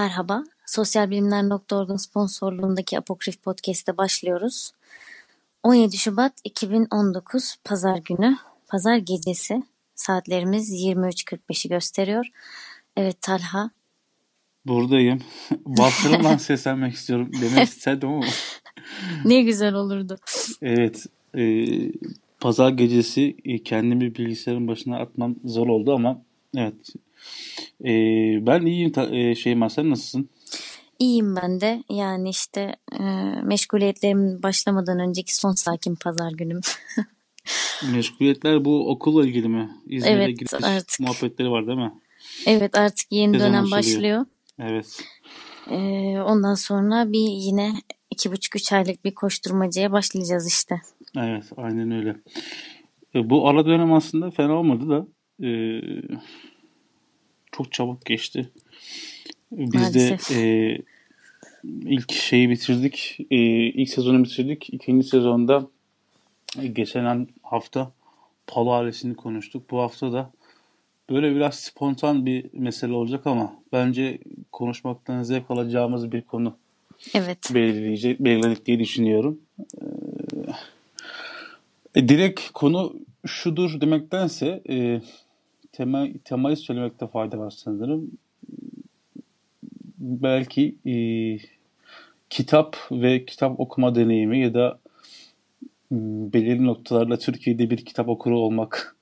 Merhaba, sosyalbilimler.org'un sponsorluğundaki Apokrif Podcast'te başlıyoruz. 17 Şubat 2019 Pazar günü, Pazar gecesi saatlerimiz 23.45'i gösteriyor. Evet Talha. Buradayım. Barcelona'dan seslenmek istiyorum demek istedim ama. ne güzel olurdu. Evet. E, Pazar gecesi e, kendimi bilgisayarın başına atmam zor oldu ama evet e, ben iyiyim. E, Şeyma sen nasılsın? İyiyim ben de. Yani işte e, meşguliyetlerim başlamadan önceki son sakin pazar günüm. Meşguliyetler bu okulla ilgili mi? İzmir'e evet, gidiş artık. muhabbetleri var değil mi? Evet artık yeni Sezon dönem açılıyor. başlıyor. Evet. E, ondan sonra bir yine iki buçuk üç aylık bir koşturmacaya başlayacağız işte. Evet aynen öyle. E, bu ara dönem aslında fena olmadı da e, çok çabuk geçti. Biz Maalesef. de e, ilk şeyi bitirdik. E, ilk sezonu bitirdik. İkinci sezonda e, geçen hafta Palo ailesini konuştuk. Bu hafta da böyle biraz spontan bir mesele olacak ama bence konuşmaktan zevk alacağımız bir konu Evet. belirleyecek, belirledik diye düşünüyorum. E, direkt konu şudur demektense e, tema, temayı söylemekte fayda var sanırım. Belki e, kitap ve kitap okuma deneyimi ya da m, belirli noktalarla Türkiye'de bir kitap okuru olmak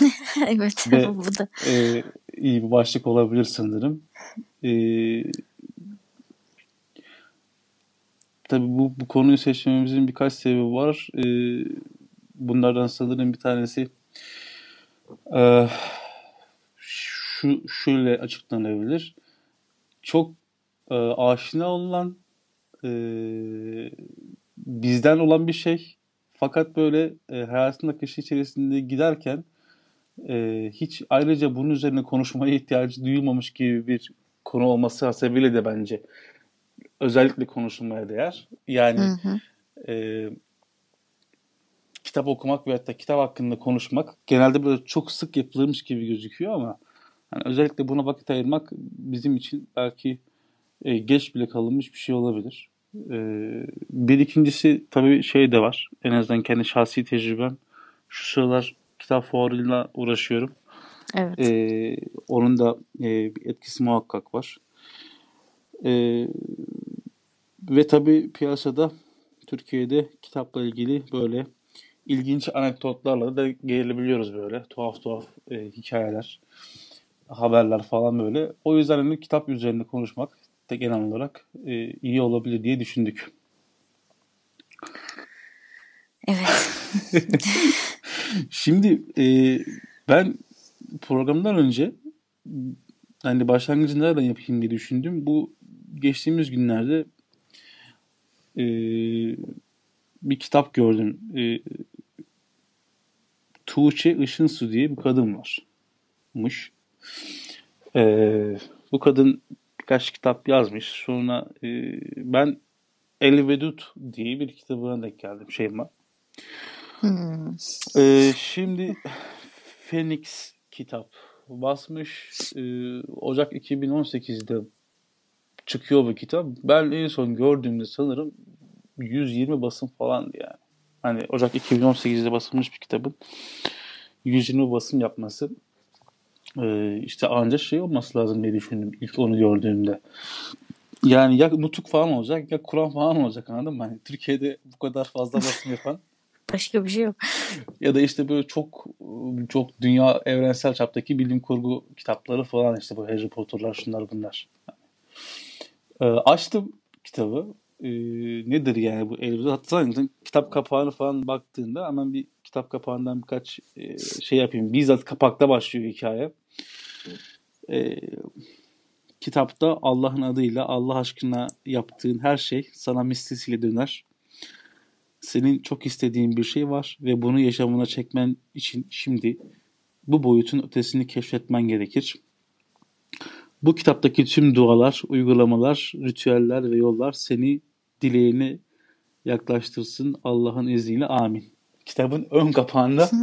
evet ve bu da. e, iyi bir başlık olabilir sanırım. E, tabii bu, bu konuyu seçmemizin birkaç sebebi var. E, bunlardan sanırım bir tanesi e, şu şöyle açıklanabilir. Çok e, aşina olan e, bizden olan bir şey. Fakat böyle e, hayatın akışı içerisinde giderken e, hiç ayrıca bunun üzerine konuşmaya ihtiyacı duyulmamış gibi bir konu olması hasebiyle de bence özellikle konuşulmaya değer. Yani Hı hı. e, kitap okumak veyahut da kitap hakkında konuşmak genelde böyle çok sık yapılırmış gibi gözüküyor ama hani özellikle buna vakit ayırmak bizim için belki e, geç bile kalınmış bir şey olabilir. E, bir ikincisi tabii şey de var. En azından kendi şahsi tecrübem. Şu sıralar kitap fuarıyla uğraşıyorum. Evet. E, onun da e, etkisi muhakkak var. E, ve tabii piyasada Türkiye'de kitapla ilgili böyle ilginç anekdotlarla da gelebiliyoruz böyle. Tuhaf tuhaf e, hikayeler, haberler falan böyle. O yüzden hani kitap üzerinde konuşmak da genel olarak e, iyi olabilir diye düşündük. Evet. Şimdi e, ben programdan önce hani başlangıcı nereden yapayım diye düşündüm. Bu geçtiğimiz günlerde e, bir kitap gördüm. E, Tuğçe Işınsu diye bir kadın varmış. E, bu kadın birkaç kitap yazmış. Sonra e, ben El Vedut diye bir kitabına denk geldim Şeyma. Hmm. Ee, şimdi Phoenix kitap basmış. Ee, Ocak 2018'de çıkıyor bu kitap. Ben en son gördüğümde sanırım 120 basım falandı yani. Hani Ocak 2018'de basılmış bir kitabın 120 basım yapması ee, işte ancak şey olması lazım diye düşündüm ilk onu gördüğümde. Yani ya nutuk falan olacak ya Kur'an falan olacak anladın mı? Hani Türkiye'de bu kadar fazla basım yapan Başka bir şey yok. ya da işte böyle çok çok dünya evrensel çaptaki bilim kurgu kitapları falan işte bu Harry Potter'lar şunlar bunlar. Ee, açtım kitabı. Ee, nedir yani bu elimde? Hatta kitap kapağını falan baktığında hemen bir kitap kapağından birkaç e, şey yapayım. Bizzat kapakta başlıyor hikaye. Ee, kitapta Allah'ın adıyla Allah aşkına yaptığın her şey sana mislisiyle döner. Senin çok istediğin bir şey var ve bunu yaşamına çekmen için şimdi bu boyutun ötesini keşfetmen gerekir. Bu kitaptaki tüm dualar, uygulamalar, ritüeller ve yollar seni dileğine yaklaştırsın Allah'ın izniyle amin. Kitabın ön kapağında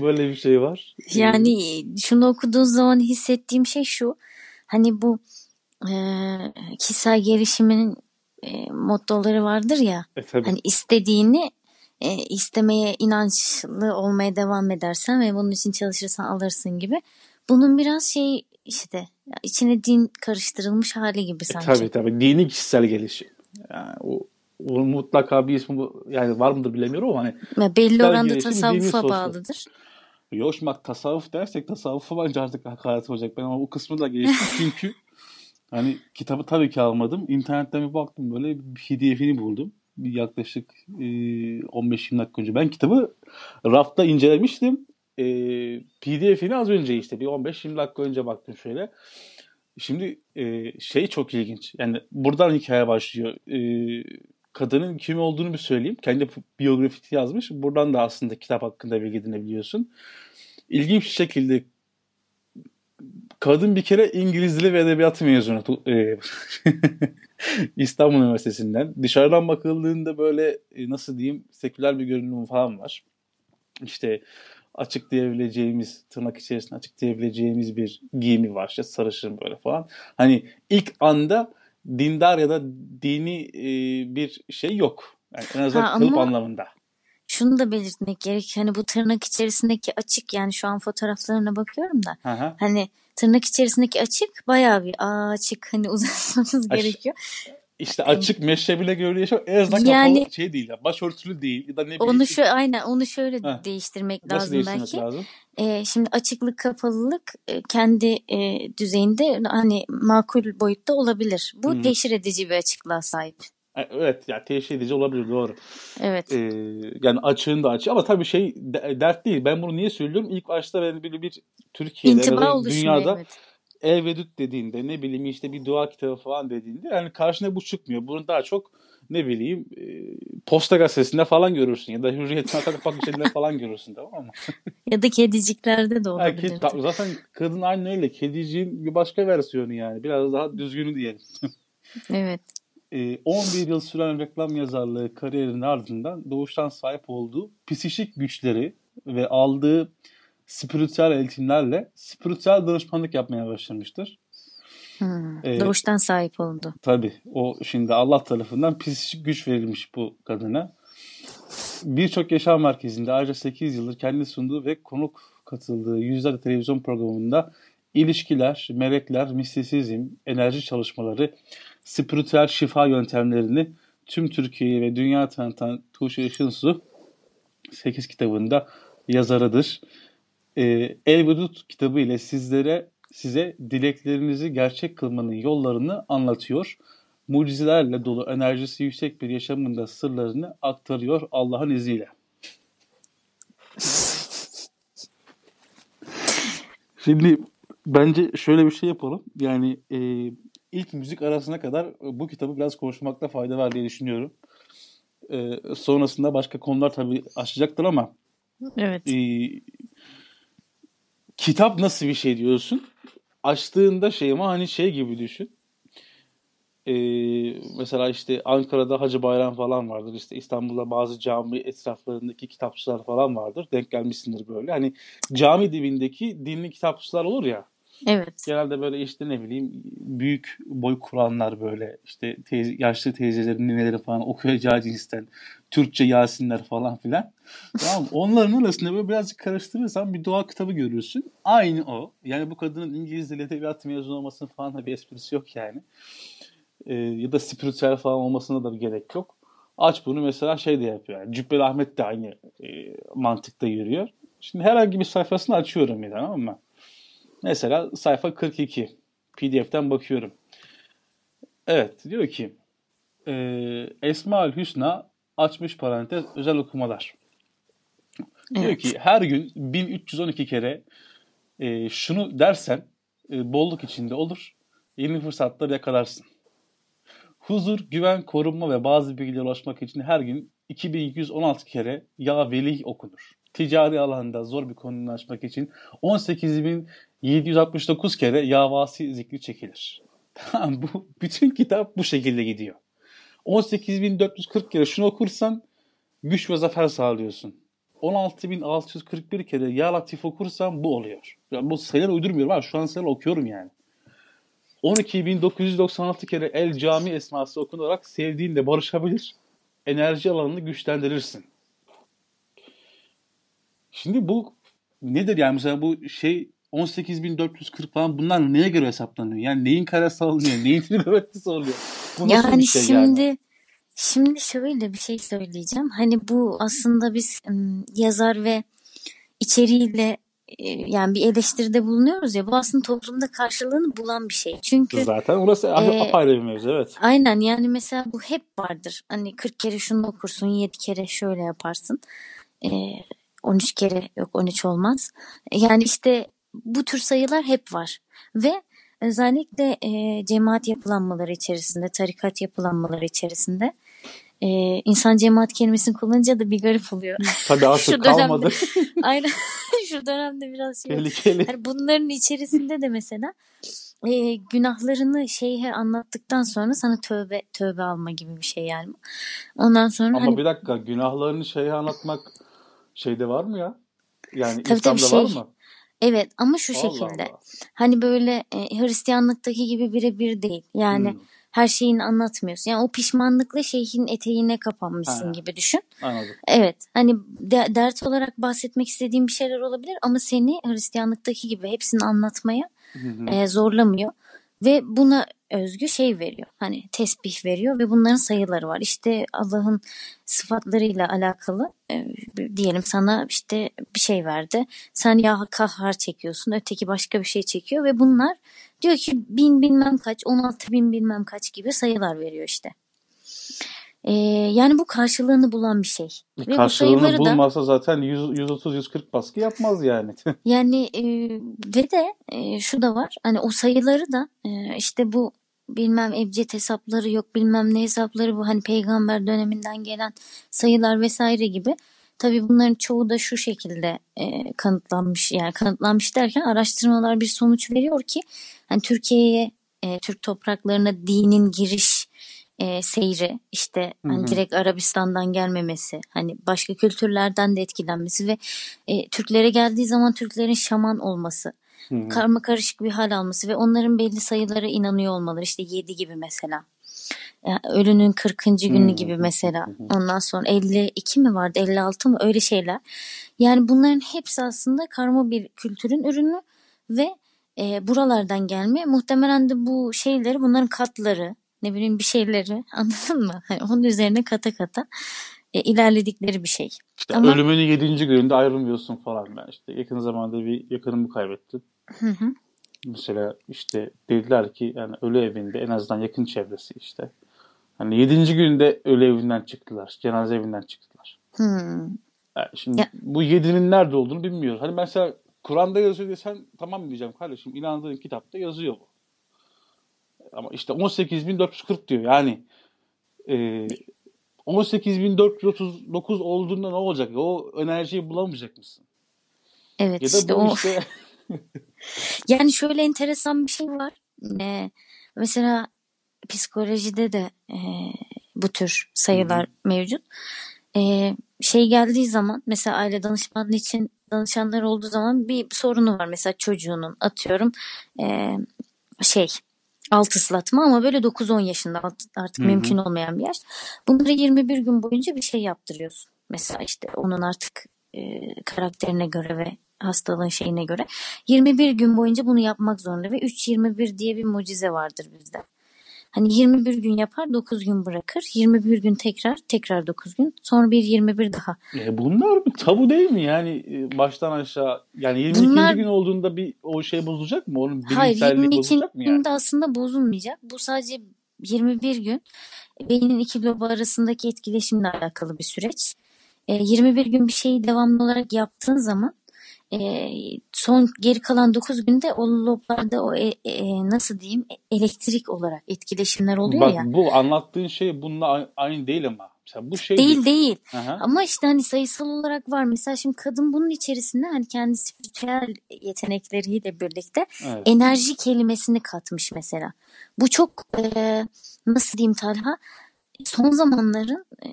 Böyle bir şey var. Yani şunu okuduğun zaman hissettiğim şey şu. Hani bu e, kişisel gelişimin e, mottoları vardır ya. E, tabii. Hani istediğini e, istemeye inançlı olmaya devam edersen ve bunun için çalışırsan alırsın gibi. Bunun biraz şey işte içine din karıştırılmış hali gibi E, sanki. tabii tabii. Dini kişisel gelişim. Yani o mutlaka bir ismi bu- yani var mıdır bilemiyorum ama hani Ve belli oranda tasavvufa bağlıdır. Yok şimdi bak tasavvuf dersek tasavvufa bence artık hakaret olacak. Ben ama o kısmı da geçtim çünkü hani kitabı tabii ki almadım. İnternetten bir baktım böyle bir pdf'ini buldum. Yaklaşık e, 15-20 dakika önce. Ben kitabı rafta incelemiştim. E, pdf'ini az önce işte bir 15-20 dakika önce baktım şöyle. Şimdi e, şey çok ilginç. Yani buradan hikaye başlıyor. E, kadının kim olduğunu bir söyleyeyim. Kendi biyografisi yazmış. Buradan da aslında kitap hakkında bilgi edinebiliyorsun. İlginç bir şekilde kadın bir kere İngiliz Dili ve Edebiyatı mezunu e, İstanbul Üniversitesi'nden. Dışarıdan bakıldığında böyle e, nasıl diyeyim seküler bir görünüm falan var. İşte açıklayabileceğimiz tırnak içerisinde açıklayabileceğimiz bir giyimi var. İşte sarışın böyle falan. Hani ilk anda dindar ya da dini e, bir şey yok. Yani en azından Ha, kılıp anlamında. Şunu da belirtmek gerek. Hani bu tırnak içerisindeki açık yani şu an fotoğraflarına bakıyorum da hı. hani tırnak içerisindeki açık bayağı bir açık hani uzatmamız Aş- gerekiyor. İşte açık meşrebile görüyor şey en azından Yani- kapalı şey değil. ya, Başörtülü değil ya da ne. Onu şu aynen onu şöyle Heh. değiştirmek Nasıl lazım değiştirmek belki. lazım? Ee, şimdi açıklık kapalılık e, kendi e, düzeyinde hani makul boyutta olabilir. Bu hı. teşhir edici bir açıklığa sahip. E, Evet ya teşhir edici olabilir doğru. Evet. Ee, yani açığın da açığı ama tabii şey de- dert değil. Ben bunu niye söylüyorum? İlk başta ben bir, bir Türkiye'de İntiba dünyada evet. El vedüt dediğinde ne bileyim işte bir dua kitabı falan dediğinde yani karşına bu çıkmıyor. Bunu daha çok ne bileyim e, posta gazetesinde falan görürsün ya da Hürriyet'in kapak şeyinde falan görürsün tamam mı? Ya da kediciklerde de olabilir. kedi- ta- zaten kadın aynı öyle. Kediciğin bir başka versiyonu yani. Biraz daha düzgünü diyelim. Evet. Ee, 11 yıl süren reklam yazarlığı kariyerinin ardından doğuştan sahip olduğu psişik güçleri ve aldığı spiritüel eğitimlerle spiritüel danışmanlık yapmaya başlamıştır. Hmm. Ee, Doğuştan sahip oldu. Tabii o şimdi Allah tarafından psişik güç verilmiş bu kadına. Birçok yaşam merkezinde ayrıca 8 yıldır kendi sunduğu ve konuk katıldığı yüzlerce televizyon programında ilişkiler, melekler, mistisizm, enerji çalışmaları, spiritüel şifa yöntemlerini tüm Türkiye'ye ve dünya tanıtan Tuğçe Işınsu 8 kitabında yazarıdır. Ee, El Vedut kitabı ile sizlere size dileklerinizi gerçek kılmanın yollarını anlatıyor. Mucizelerle dolu enerjisi yüksek bir yaşamında sırlarını aktarıyor Allah'ın izniyle. Şimdi bence şöyle bir şey yapalım. Yani e, ilk müzik arasına kadar bu kitabı biraz konuşmakta fayda var diye düşünüyorum. E, sonrasında başka konular tabii açacaktır ama Evet. e, kitap nasıl bir şey diyorsun? Açtığında şey ama hani şey gibi düşün. E, mesela işte Ankara'da Hacı Bayram falan vardır. İşte İstanbul'da bazı cami etraflarındaki kitapçılar falan vardır. Denk gelmişsindir böyle. Hani cami dibindeki dinli kitapçılar olur ya. Evet. Genelde böyle işte ne bileyim büyük boy kuranlar böyle işte teyze, yaşlı teyzelerin nineleri falan okuyacağı cinsten Türkçe Yasinler falan filan. Tamam? Onların arasında böyle birazcık karıştırırsan bir doğa kitabı görürsün. Aynı o. Yani bu kadının İngiliz dili edebiyatı mezunu olmasının falan da bir esprisi yok yani. Ee, ya da spiritüel falan olmasına da bir gerek yok. Aç bunu mesela şey de yapıyor. Yani Cübbeli Ahmet de aynı e, mantıkta yürüyor. Şimdi herhangi bir sayfasını açıyorum bir tamam mı? Mesela sayfa 42. PDF'den bakıyorum. Evet diyor ki e, Esmaül Hüsna açmış parantez özel okumalar. Diyor Evet. ki her gün 1312 kere e, şunu dersen e, bolluk içinde olur. Yeni fırsatlar yakalarsın. Huzur, güven, korunma ve bazı bilgilere ulaşmak için her gün 2116 kere Ya Velih okunur. Ticari alanda zor bir konuyu açmak için 18.769 kere Ya Vasi zikri çekilir. Bu bütün kitap bu şekilde gidiyor. 18.440 kere şunu okursan güç ve zafer sağlıyorsun. 16.641 kere Ya Latif okursam bu oluyor. Yani bu sayıları uydurmuyorum ama şu an sayıları okuyorum yani. 12.996 kere El Cami esması okunarak sevdiğinle barışabilir, enerji alanını güçlendirirsin. Şimdi bu nedir yani mesela bu şey 18.440 falan bunlar neye göre hesaplanıyor? Yani neyin karesi alınıyor? Neyin trigonometrisi oluyor? Bu nasıl yani bir şey şimdi yani? şimdi şöyle bir şey söyleyeceğim. Hani bu aslında biz yazar ve içeriğiyle e, yani bir eleştiride bulunuyoruz ya bu aslında toplumda karşılığını bulan bir şey. Çünkü zaten orası e, apayrı bir mevzu evet. Aynen yani mesela bu hep vardır. Hani 40 kere şunu okursun 7 kere şöyle yaparsın. E, 13 kere yok 13 olmaz. Yani işte bu tür sayılar hep var. Ve özellikle e, cemaat yapılanmaları içerisinde, tarikat yapılanmaları içerisinde e, insan cemaat kelimesini kullanınca da bir garip oluyor. Tabii artık kalmadı. aynen şu dönemde biraz şey. Tehlikeli. Yani bunların içerisinde de mesela e, günahlarını şeyhe anlattıktan sonra sana tövbe tövbe alma gibi bir şey yani. Ondan sonra Ama hani, bir dakika günahlarını şeyhe anlatmak şeyde var mı ya? Yani tabii, İslam'da tabii şey, var mı? Evet ama şu Allah şekilde. Allah. Hani böyle e, Hristiyanlıktaki gibi birebir değil. Yani hmm. her şeyini anlatmıyorsun. Yani o pişmanlıkla şeyhin eteğine kapanmışsın ha. gibi düşün. Anladım. Evet. Hani de, dert olarak bahsetmek istediğim bir şeyler olabilir ama seni Hristiyanlıktaki gibi hepsini anlatmaya e, zorlamıyor. Ve buna özgü şey veriyor. Hani tesbih veriyor ve bunların sayıları var. İşte Allah'ın sıfatlarıyla alakalı e, diyelim sana işte bir şey verdi. Sen ya kahhar çekiyorsun. Öteki başka bir şey çekiyor ve bunlar diyor ki bin bilmem kaç, on altı bin bilmem kaç gibi sayılar veriyor işte. Ee, yani bu karşılığını bulan bir şey. Ve karşılığını bu bulmasa da, zaten 130-140 baskı yapmaz yani. yani e, ve de e, şu da var. Hani o sayıları da e, işte bu bilmem ebced hesapları yok bilmem ne hesapları bu hani peygamber döneminden gelen sayılar vesaire gibi. Tabi bunların çoğu da şu şekilde e, kanıtlanmış yani kanıtlanmış derken araştırmalar bir sonuç veriyor ki hani Türkiye'ye e, Türk topraklarına dinin giriş e, seyri işte hani hı hı. direkt Arabistan'dan gelmemesi hani başka kültürlerden de etkilenmesi ve e, Türklere geldiği zaman Türklerin şaman olması hı karma karışık bir hal alması ve onların belli sayılara inanıyor olmaları işte 7 gibi mesela yani ölünün 40. günü gibi mesela ondan sonra 52 mi vardı 56 mı öyle şeyler yani bunların hepsi aslında karma bir kültürün ürünü ve e, buralardan gelme muhtemelen de bu şeyleri bunların katları ne bileyim bir şeyleri anladın mı? Hani onun üzerine kata kata e, ilerledikleri bir şey. İşte Ama... ölümünün yedinci gününde ayrılmıyorsun falan ben işte yakın zamanda bir yakınımı kaybettim. Hı hı. Mesela işte dediler ki yani ölü evinde en azından yakın çevresi işte. Hani yedinci günde ölü evinden çıktılar. Cenaze evinden çıktılar. Hmm. Yani şimdi ya. bu yedinin nerede olduğunu bilmiyoruz. Hani mesela Kur'an'da yazıyor diye sen tamam diyeceğim kardeşim inandığın kitapta yazıyor bu. Ama işte 18.440 diyor. Yani e, 18.439 olduğunda ne olacak? O enerjiyi bulamayacak mısın? Evet ya da işte o. Işte... yani şöyle enteresan bir şey var. Ee, mesela psikolojide de e, bu tür sayılar Hı-hı. mevcut. E, şey geldiği zaman mesela aile danışmanlığı için danışanlar olduğu zaman bir sorunu var. Mesela çocuğunun atıyorum e, şey alt ıslatma ama böyle 9-10 yaşında artık Hı-hı. mümkün olmayan bir yaş. Bunları 21 gün boyunca bir şey yaptırıyorsun. Mesela işte onun artık e, karakterine göre ve hastalığın şeyine göre 21 gün boyunca bunu yapmak zorunda ve 3-21 diye bir mucize vardır bizde. Hani 21 gün yapar 9 gün bırakır. 21 gün tekrar tekrar 9 gün. Sonra bir 21 daha. E bunlar bir tabu değil mi? Yani e, baştan aşağı yani 22. bunlar... gün olduğunda bir o şey bozulacak mı? Onun Hayır 22. bozulacak mı yani? günde aslında bozulmayacak. Bu sadece 21 gün beynin iki lobu arasındaki etkileşimle alakalı bir süreç. 21 e, gün bir şeyi devamlı olarak yaptığın zaman e, son geri kalan 9 günde o loblarda o e, e, nasıl diyeyim elektrik olarak etkileşimler oluyor Bak, ya. Bu anlattığın şey bununla aynı değil ama. Mesela bu şey değil değil. Aha. Ama işte hani sayısal olarak var. Mesela şimdi kadın bunun içerisinde hani kendi spiritüel yetenekleriyle birlikte evet. enerji kelimesini katmış mesela. Bu çok e, nasıl diyeyim Talha son zamanların e,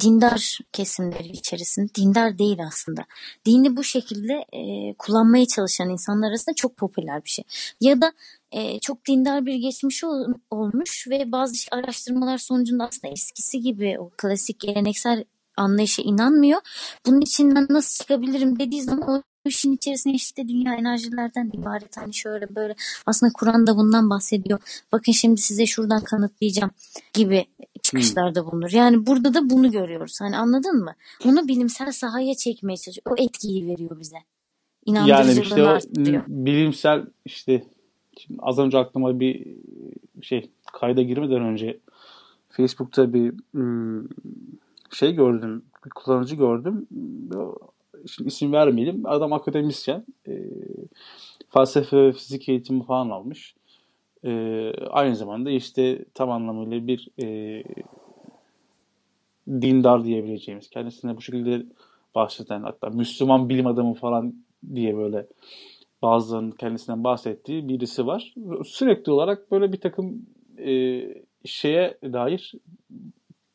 dindar kesimleri içerisinde dindar değil aslında. Dini bu şekilde e, kullanmaya çalışan insanlar arasında çok popüler bir şey. Ya da e, çok dindar bir geçmiş ol, olmuş ve bazı araştırmalar sonucunda aslında eskisi gibi o klasik geleneksel anlayışa inanmıyor. Bunun içinden nasıl çıkabilirim dediği zaman o işin içerisinde işte dünya enerjilerden ibaret hani şöyle böyle aslında Kur'an da bundan bahsediyor. Bakın şimdi size şuradan kanıtlayacağım gibi çıkışlarda bulunur. Yani burada da bunu görüyoruz. Hani anladın mı? Bunu bilimsel sahaya çekmeye çalışıyor. O etkiyi veriyor bize. Yani işte o bilimsel işte şimdi az önce aklıma bir şey kayda girmeden önce Facebook'ta bir şey gördüm. Bir kullanıcı gördüm şimdi isim vermeyelim. Adam akademisyen. E, felsefe ve fizik eğitimi falan almış. E, aynı zamanda işte tam anlamıyla bir e, dindar diyebileceğimiz, kendisine bu şekilde bahseden hatta Müslüman bilim adamı falan diye böyle bazılarının kendisinden bahsettiği birisi var. Sürekli olarak böyle bir takım e, şeye dair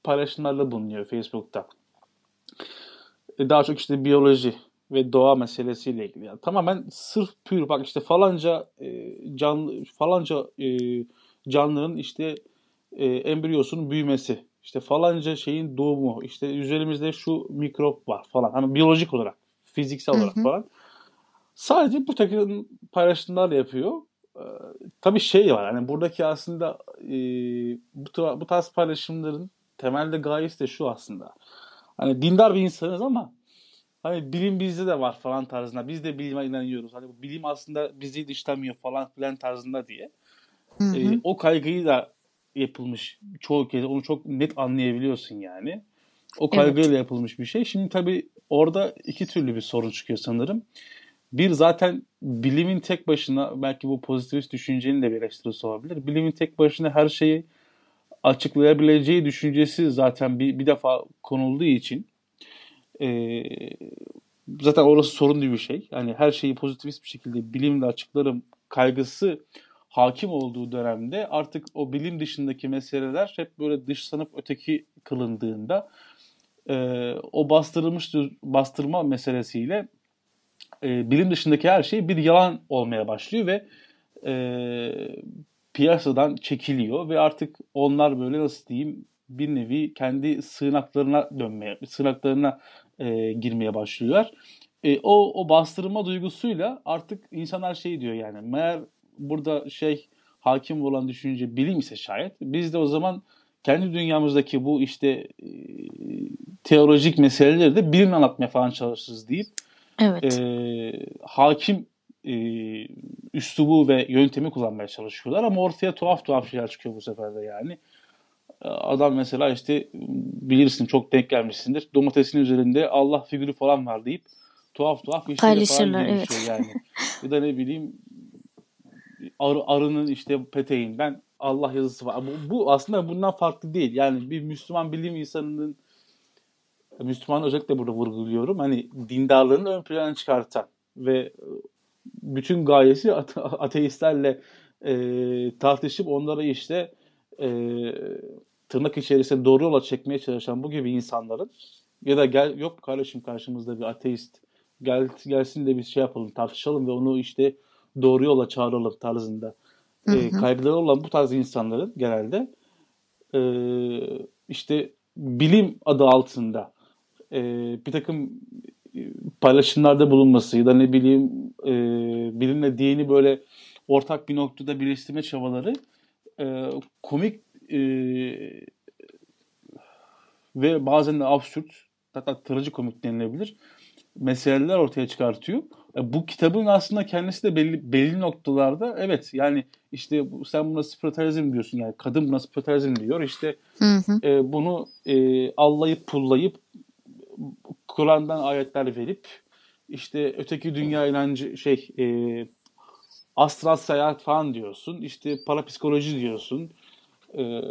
paylaşımlarla bulunuyor Facebook'ta. E, daha çok işte biyoloji ve doğa meselesiyle ilgili. Yani tamamen sırf pür bak işte falanca e, canlı falanca e, canlının işte e, embriyosunun büyümesi, işte falanca şeyin doğumu, işte üzerimizde şu mikrop var falan. Hani biyolojik olarak, fiziksel olarak hı hı. falan. Sadece bu takım paylaşımlar yapıyor. Ee, tabii şey var hani buradaki aslında e, bu, bu tarz paylaşımların temelde gayesi de şu aslında. Hani dindar bir insanız ama hani bilim bizde de var falan tarzında. Biz de bilime inanıyoruz. Hani bilim aslında bizi dışlamıyor falan filan tarzında diye. Hı hı. E, o kaygıyı da yapılmış çoğu kez onu çok net anlayabiliyorsun yani. O kaygıyla evet. yapılmış bir şey. Şimdi tabii orada iki türlü bir sorun çıkıyor sanırım. Bir zaten bilimin tek başına belki bu pozitivist düşüncenin de bir eleştirisi olabilir. Bilimin tek başına her şeyi açıklayabileceği düşüncesi zaten bir, bir defa konulduğu için e, zaten orası sorun bir şey. Yani her şeyi pozitivist bir şekilde bilimle açıklarım kaygısı hakim olduğu dönemde artık o bilim dışındaki meseleler hep böyle dışlanıp öteki kılındığında e, o bastırılmış bastırma meselesiyle e, bilim dışındaki her şey bir yalan olmaya başlıyor ve e, piyasadan çekiliyor ve artık onlar böyle nasıl diyeyim bir nevi kendi sığınaklarına dönmeye, sığınaklarına e, girmeye başlıyorlar. E, o, o bastırma duygusuyla artık insanlar şey diyor yani meğer burada şey hakim olan düşünce bilim ise şayet biz de o zaman kendi dünyamızdaki bu işte e, teolojik meseleleri de bilimle anlatmaya falan çalışırız deyip evet. e, hakim e, üslubu ve yöntemi kullanmaya çalışıyorlar ama ortaya tuhaf tuhaf şeyler çıkıyor bu sefer de yani. E, adam mesela işte bilirsin çok denk gelmişsindir. Domatesin üzerinde Allah figürü falan var deyip tuhaf tuhaf bir şey falan evet. yani. ya da ne bileyim arı, arının işte peteğinden Allah yazısı var. Bu, bu aslında bundan farklı değil. Yani bir Müslüman bilim insanının Müslüman özellikle burada vurguluyorum. Hani dindarlığını ön plana çıkartan ve bütün gayesi ateistlerle e, tartışıp onları işte e, tırnak içerisinde doğru yola çekmeye çalışan bu gibi insanların ya da gel yok kardeşim karşımızda bir ateist gel gelsin de bir şey yapalım tartışalım ve onu işte doğru yola çağıralım tarzında e, kaygıları olan bu tarz insanların genelde e, işte bilim adı altında e, bir takım paylaşımlarda bulunması ya da ne bileyim e, bilimle dini böyle ortak bir noktada birleştirme çabaları e, komik e, ve bazen de absürt hatta trajikomik denilebilir meseleler ortaya çıkartıyor. E, bu kitabın aslında kendisi de belli, belli noktalarda evet yani işte sen buna spiritualizm diyorsun yani kadın buna spiritualizm diyor işte hı hı. E, bunu e, allayıp pullayıp Kur'an'dan ayetler verip işte öteki dünya inancı şey e, astral seyahat falan diyorsun. İşte parapsikoloji diyorsun. E,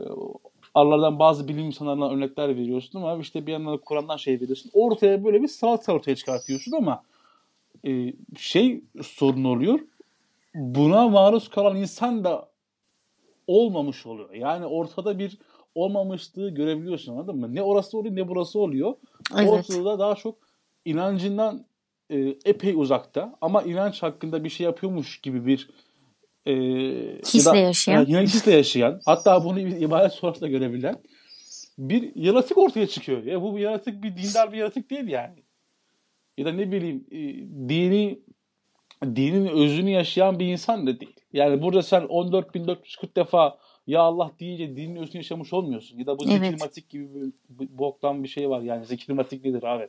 Allah'dan bazı bilim insanlarına örnekler veriyorsun ama işte bir yandan Kur'an'dan şey veriyorsun. Ortaya böyle bir salata ortaya çıkartıyorsun ama e, şey sorun oluyor. Buna maruz kalan insan da olmamış oluyor. Yani ortada bir olmamışlığı görebiliyorsun anladın mı? Ne orası oluyor ne burası oluyor. Evet. Ortada daha çok inancından e, epey uzakta ama inanç hakkında bir şey yapıyormuş gibi bir e, Hisle ya da, yaşayan. Yani hisle yaşayan hatta bunu ibadet sonrasında görebilen bir yaratık ortaya çıkıyor. Ya bu bir yaratık bir dindar bir yaratık değil yani. Ya da ne bileyim e, dini dinin özünü yaşayan bir insan da değil. Yani burada sen 14.440 defa ya Allah deyince dinin özünü yaşamış olmuyorsun. Ya da bu Evet. zikirmatik gibi bir, boktan bir şey var. Yani zikirmatik nedir abi?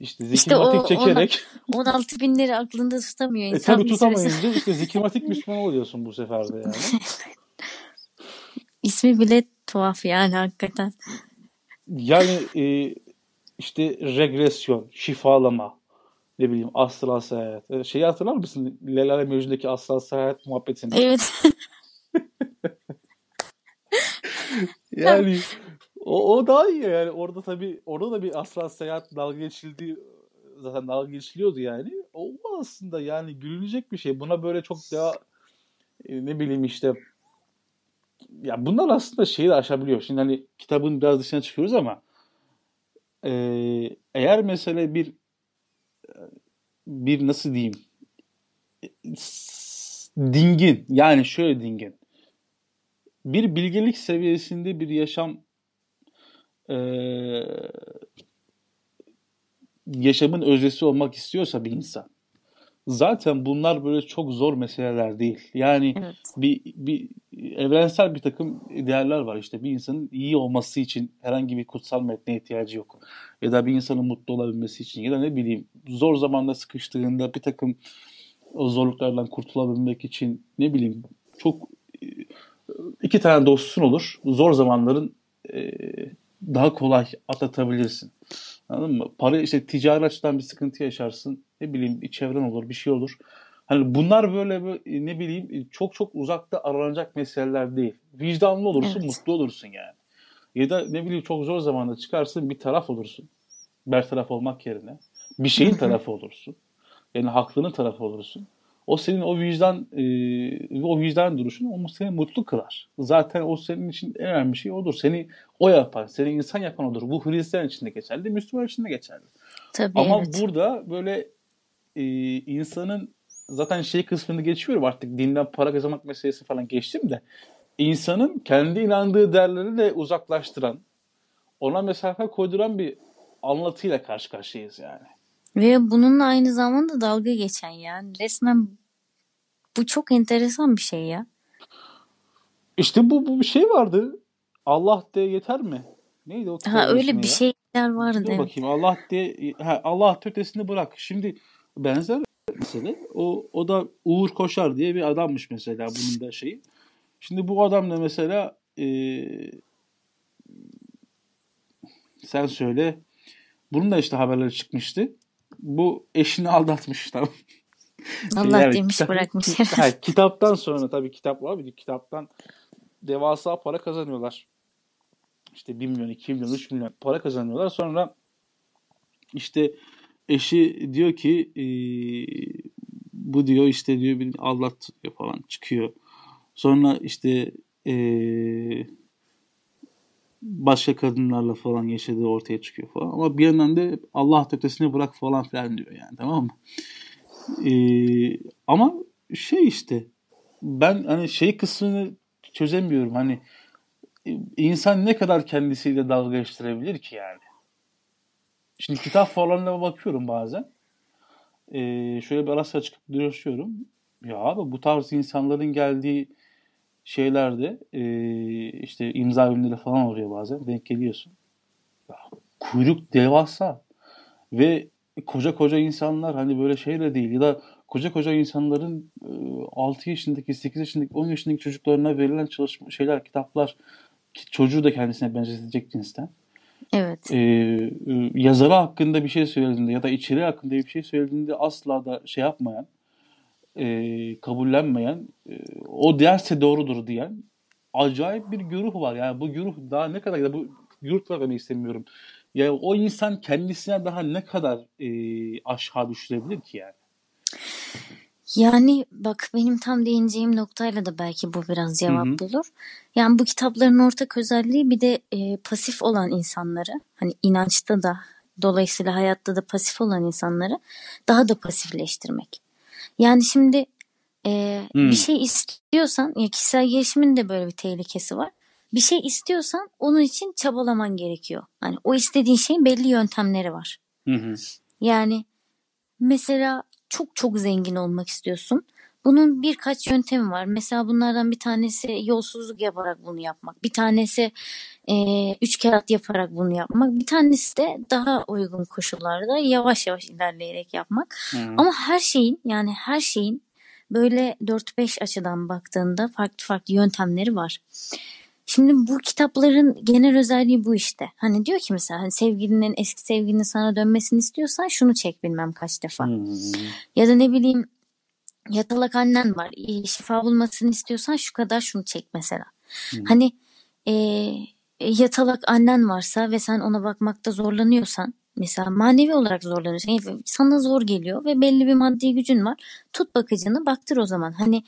İşte İşte zikirmatik o- çekerek 16 binleri aklında tutamıyor e, insan tabii süre sonra. tutamayınca işte zikirmatik Müslüman oluyorsun bu sefer de yani. İsmi bile tuhaf yani hakikaten. Yani e, işte regresyon, şifalama, ne bileyim astral seyahat. E, Şeyi hatırlar mısın? Lelale Mecnun'daki astral seyahat muhabbetini. Evet. Yani o, o daha iyi yani. Orada tabii orada da bir astral seyahat dalga geçildi. Zaten dalga geçiliyordu yani. O aslında yani gülünecek bir şey. Buna böyle çok daha e, ne bileyim işte ya bunlar aslında şeyi de aşabiliyor. Şimdi hani kitabın biraz dışına çıkıyoruz ama e, eğer mesela bir bir nasıl diyeyim s- dingin yani şöyle dingin bir bilgelik seviyesinde bir yaşam e, yaşamın öznesi olmak istiyorsa bir insan zaten bunlar böyle çok zor meseleler değil. Yani Evet. bir, bir evrensel bir takım değerler var. İşte bir insanın iyi olması için herhangi bir kutsal metne ihtiyacı yok. Ya da bir insanın mutlu olabilmesi için ya da ne bileyim zor zamanda sıkıştığında bir takım o zorluklardan kurtulabilmek için ne bileyim çok iki tane dostun olur. Zor zamanların e, daha kolay atlatabilirsin. Anladın mı? Para işte ticari açıdan bir sıkıntı yaşarsın. Ne bileyim bir çevren olur, bir şey olur. Hani bunlar böyle, böyle ne bileyim çok çok uzakta aranacak meseleler değil. Vicdanlı olursun, Evet. mutlu olursun yani. Ya da ne bileyim çok zor zamanda çıkarsın bir taraf olursun. Bertaraf olmak yerine. Bir şeyin tarafı olursun. Yani haklının tarafı olursun. O senin o vicdan e, o vicdan duruşun onu seni mutlu kılar. Zaten o senin için en önemli şey odur. Seni o yapar. Seni insan yapan odur. Bu Hristiyan için de geçerli, Müslüman için de geçerli. Tabii Ama evet. burada böyle e, insanın zaten şey kısmını geçiyorum artık dinden para kazanmak meselesi falan geçtim de insanın kendi inandığı değerleri de uzaklaştıran, ona mesafe koyduran bir anlatıyla karşı karşıyayız yani. Ve bununla aynı zamanda dalga geçen yani. Resmen bu çok enteresan bir şey ya. İşte bu, bu bir şey vardı. Allah de yeter mi? Neydi o Ha öyle bir ya? şeyler vardı Dur evet. bakayım Allah de ha, Allah ötesini bırak. Şimdi benzer mesele. O o da Uğur Koşar diye bir adammış mesela bunun da şeyi. Şimdi bu adam da mesela eee, sen söyle. Bunun da işte haberleri çıkmıştı. Bu eşini aldatmış tamam. Allah Yani demiş kitap, bırakmış herhalde. ha, kitaptan sonra tabii kitap var bir kitaptan devasa para kazanıyorlar. İşte 1 milyon, 2 milyon, 3 milyon para kazanıyorlar. Sonra işte eşi diyor ki eee, bu diyor işte diyor beni aldat diyor falan çıkıyor. Sonra işte eee, başka kadınlarla falan yaşadığı ortaya çıkıyor falan. Ama bir yandan da Allah ötesini bırak falan filan diyor yani tamam mı? Eee, ama şey işte ben hani şey kısmını çözemiyorum. Hani e, insan ne kadar kendisiyle dalga geçtirebilir ki yani? Şimdi kitap fuarlarına bakıyorum bazen. Ee, şöyle bir ara sıra çıkıp dolaşıyorum. Ya abi bu tarz insanların geldiği şeylerde e, işte imza günleri falan oluyor bazen. Denk geliyorsun. Ya, kuyruk devasa. Ve koca koca insanlar hani böyle şeyle değil ya da koca koca insanların e, 6 yaşındaki, 8 yaşındaki, 10 yaşındaki çocuklarına verilen çalışma şeyler, kitaplar ki çocuğu da kendisine benzetecek cinsten. Evet. Ee, e, yazarı hakkında bir şey söylediğinde ya da içeriği hakkında bir şey söylediğinde asla da şey yapmayan, e, kabullenmeyen, e, o derse doğrudur diyen acayip bir güruh var. Yani bu güruh daha ne kadar ya bu güruh da istemiyorum. Yani o insan kendisine daha ne kadar e, aşağı düşürebilir ki yani? Yani bak benim tam değineceğim noktayla da belki bu biraz cevap bulur. Yani bu kitapların ortak özelliği bir de e, pasif olan insanları hani inançta da dolayısıyla hayatta da pasif olan insanları daha da pasifleştirmek. Yani şimdi e, Hmm. bir şey istiyorsan ya kişisel gelişimin de böyle bir tehlikesi var. Bir şey istiyorsan onun için çabalaman gerekiyor. Hani o istediğin şeyin belli yöntemleri var. Hı hı. Yani mesela çok çok zengin olmak istiyorsun. Bunun birkaç yöntemi var. Mesela bunlardan bir tanesi yolsuzluk yaparak bunu yapmak. Bir tanesi e, üç kağıt yaparak bunu yapmak. Bir tanesi de daha uygun koşullarda yavaş yavaş ilerleyerek yapmak. Hı. Ama her şeyin yani her şeyin böyle 4-5 açıdan baktığında farklı farklı yöntemleri var. Şimdi bu kitapların genel özelliği bu işte. Hani diyor ki mesela hani sevgilinin eski sevgilinin sana dönmesini istiyorsan şunu çek bilmem kaç defa. Hı. Ya da ne bileyim yatalak annen var. e, Şifa bulmasını istiyorsan şu kadar şunu çek mesela. Hı. Hani e, yatalak annen varsa ve sen ona bakmakta zorlanıyorsan mesela manevi olarak zorlanıyorsan yani sana zor geliyor ve belli bir maddi gücün var. Tut bakıcını baktır o zaman. Hani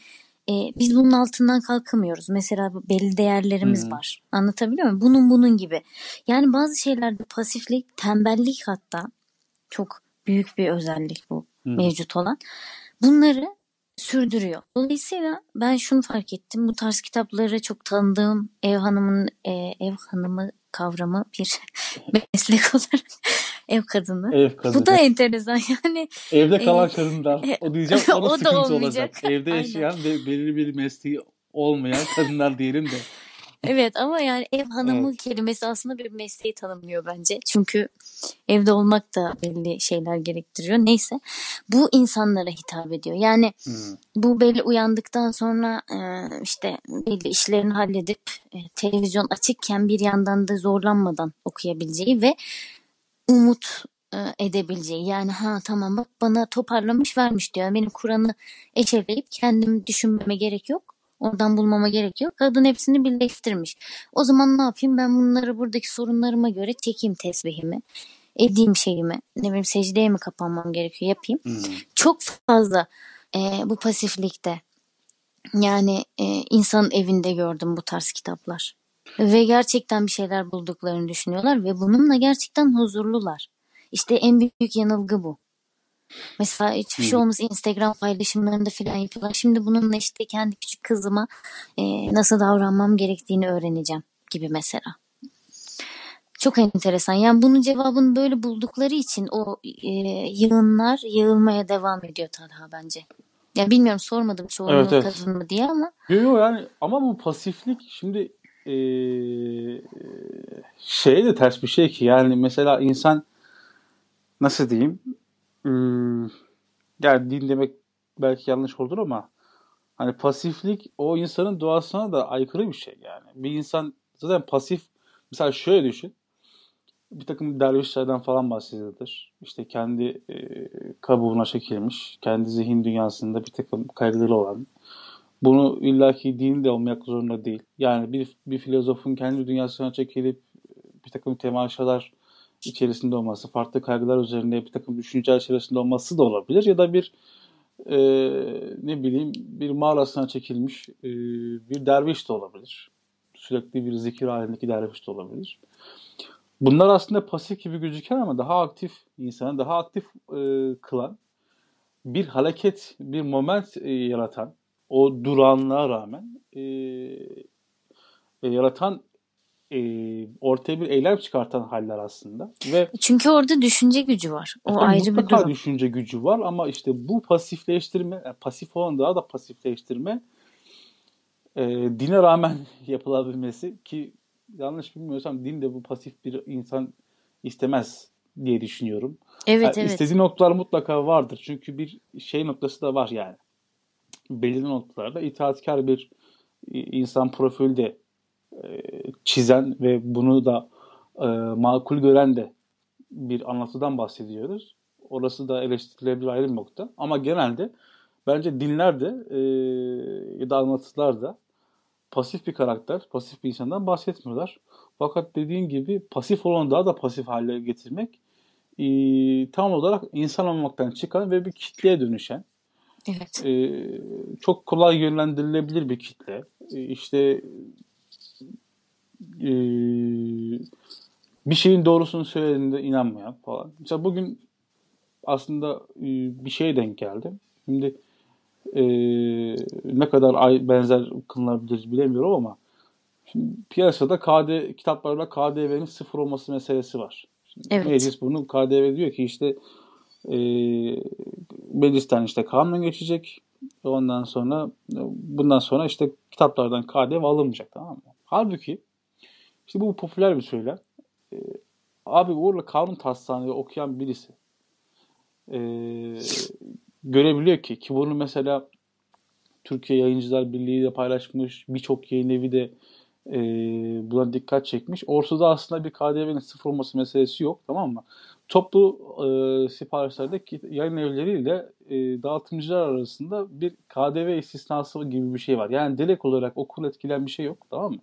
e, biz bunun altından kalkamıyoruz. Mesela belli değerlerimiz Hı. var. Anlatabiliyor muyum? Bunun bunun gibi. Yani bazı şeylerde pasiflik, tembellik hatta çok büyük bir özellik bu Hı. mevcut olan. Bunları sürdürüyor. Dolayısıyla ben şunu fark ettim. Bu tarz kitapları çok tanıdığım ev hanımın e, ev hanımı kavramı bir meslek olarak ev kadını. Ev kadını. Bu da enteresan yani. Evde kalan e, kadınlar. e, O diyeceğim o ona da sıkıntı olmayacak. olacak. Evde yaşayan ve belirli bir mesleği olmayan kadınlar diyelim de. Evet ama yani ev hanımı Evet. kelimesi aslında bir mesleği tanımlıyor bence. Çünkü evde olmak da belli şeyler gerektiriyor. Neyse bu insanlara hitap ediyor. Yani Hı. bu belli uyandıktan sonra e, işte belli işlerini halledip e, televizyon açıkken bir yandan da zorlanmadan okuyabileceği ve umut e, edebileceği. Yani ha tamam bak bana toparlamış vermiş diyor. Benim Kur'an'ı eşeleyip kendim düşünmeme gerek yok. Oradan bulmama gerek yok. Kadın hepsini birleştirmiş. O zaman ne yapayım? Ben bunları buradaki sorunlarıma göre çekeyim tesbihimi. Edeyim şeyimi. Ne bileyim secdeye mi kapanmam gerekiyor? Yapayım. Hı. Çok fazla e, bu pasiflikte yani e, insanın evinde gördüm bu tarz kitaplar. Ve gerçekten bir şeyler bulduklarını düşünüyorlar ve bununla gerçekten huzurlular. İşte en büyük yanılgı bu. Mesela hiçbir şey olmaz Instagram paylaşımlarında falan yapıyorlar. Şimdi bununla işte kendi küçük kızıma e, nasıl davranmam gerektiğini öğreneceğim gibi mesela. Çok enteresan. Yani bunun cevabını böyle buldukları için o e, yığınlar yığılmaya devam ediyor Talha bence. Ya bilmiyorum sormadım çoğunluğu Evet evet. kadın mı diye ama Yo, yo, yani ama bu pasiflik şimdi eee şeye de ters bir şey ki yani mesela insan nasıl diyeyim hmm, yani din demek belki yanlış olur ama hani pasiflik o insanın doğasına da aykırı bir şey yani. Bir insan zaten pasif mesela şöyle düşün bir takım dervişlerden falan bahsedilir. İşte kendi e, kabuğuna çekilmiş, kendi zihin dünyasında bir takım kaygıları olan. Bunu illaki din de olmak zorunda değil. Yani bir, bir filozofun kendi dünyasına çekilip bir takım temaşalar içerisinde olması, farklı kaygılar üzerinde bir takım düşünceler içerisinde olması da olabilir. Ya da bir e, ne bileyim bir mağarasına çekilmiş e, bir derviş de olabilir. Sürekli bir zikir halindeki derviş de olabilir. Bunlar aslında pasif gibi gözüken ama daha aktif insanı daha aktif e, kılan bir hareket, bir moment e, yaratan o duranlığa rağmen e, e, yaratan e, ortaya bir eylem çıkartan haller aslında ve çünkü orada düşünce gücü var. O ayrı bir durum. düşünce gücü var ama işte bu pasifleştirme, yani pasif olan daha da pasifleştirme e, dine rağmen yapılabilmesi ki yanlış bilmiyorsam din de bu pasif bir insan istemez diye düşünüyorum. Evet Yani evet. istediği noktalar mutlaka vardır. Çünkü bir şey noktası da var yani. Belirli noktalarda itaatkar bir e, insan profili de e, çizen ve bunu da e, makul gören de bir anlatıdan bahsediyoruz. Orası da eleştirilebilir ayrı bir nokta. Ama genelde bence dinler de e, ya da anlatılar da pasif bir karakter, pasif bir insandan bahsetmiyorlar. Fakat dediğin gibi pasif olanı daha da pasif hale getirmek tam olarak insan olmaktan çıkan ve bir kitleye dönüşen Evet. E, çok kolay yönlendirilebilir bir kitle. E, işte e, bir şeyin doğrusunu söylediğinde inanmayan falan. Mesela bugün aslında e, bir şeye denk geldim. Şimdi e, ne kadar ay, benzer kılınabilir bilemiyorum ama şimdi piyasada KD kitaplarda KDV'nin sıfır olması meselesi var. Şimdi Evet. Meclis bunu KDV diyor ki işte e, meclisten işte kanun geçecek. Ondan sonra bundan sonra işte kitaplardan KDV alınmayacak tamam mı? Halbuki işte bu popüler bir söylem. E, abi Uğur'la kanun taslağını okuyan birisi e, görebiliyor ki ki bunu mesela Türkiye Yayıncılar Birliği de paylaşmış. Birçok yayın evi de e, buna dikkat çekmiş. Ortada aslında bir KDV'nin sıfır olması meselesi yok. Tamam mı? Toplu e, siparişlerde yayın evleriyle e, dağıtımcılar arasında bir KDV istisnası gibi bir şey var. Yani direkt olarak okul etkilen bir şey yok. Tamam mı?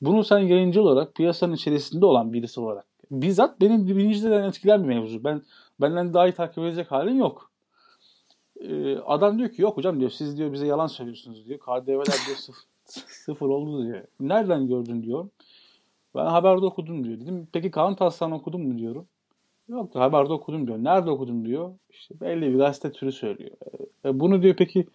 Bunu sen yayıncı olarak piyasanın içerisinde olan birisi olarak bizzat benim birinciden etkilen bir mevzu. Ben benden daha iyi takip edecek halin yok. Ee, adam diyor ki yok hocam diyor siz diyor bize yalan söylüyorsunuz diyor. KDV'ler diyor sıfır, sıfır oldu diyor. Nereden gördün diyor. Ben haberde okudum diyor. Dedim peki kanun taslağını okudun mu diyorum. Yok diyor, haberde okudum diyor. Nerede okudun diyor. İşte belli bir gazete türü söylüyor. E, bunu diyor peki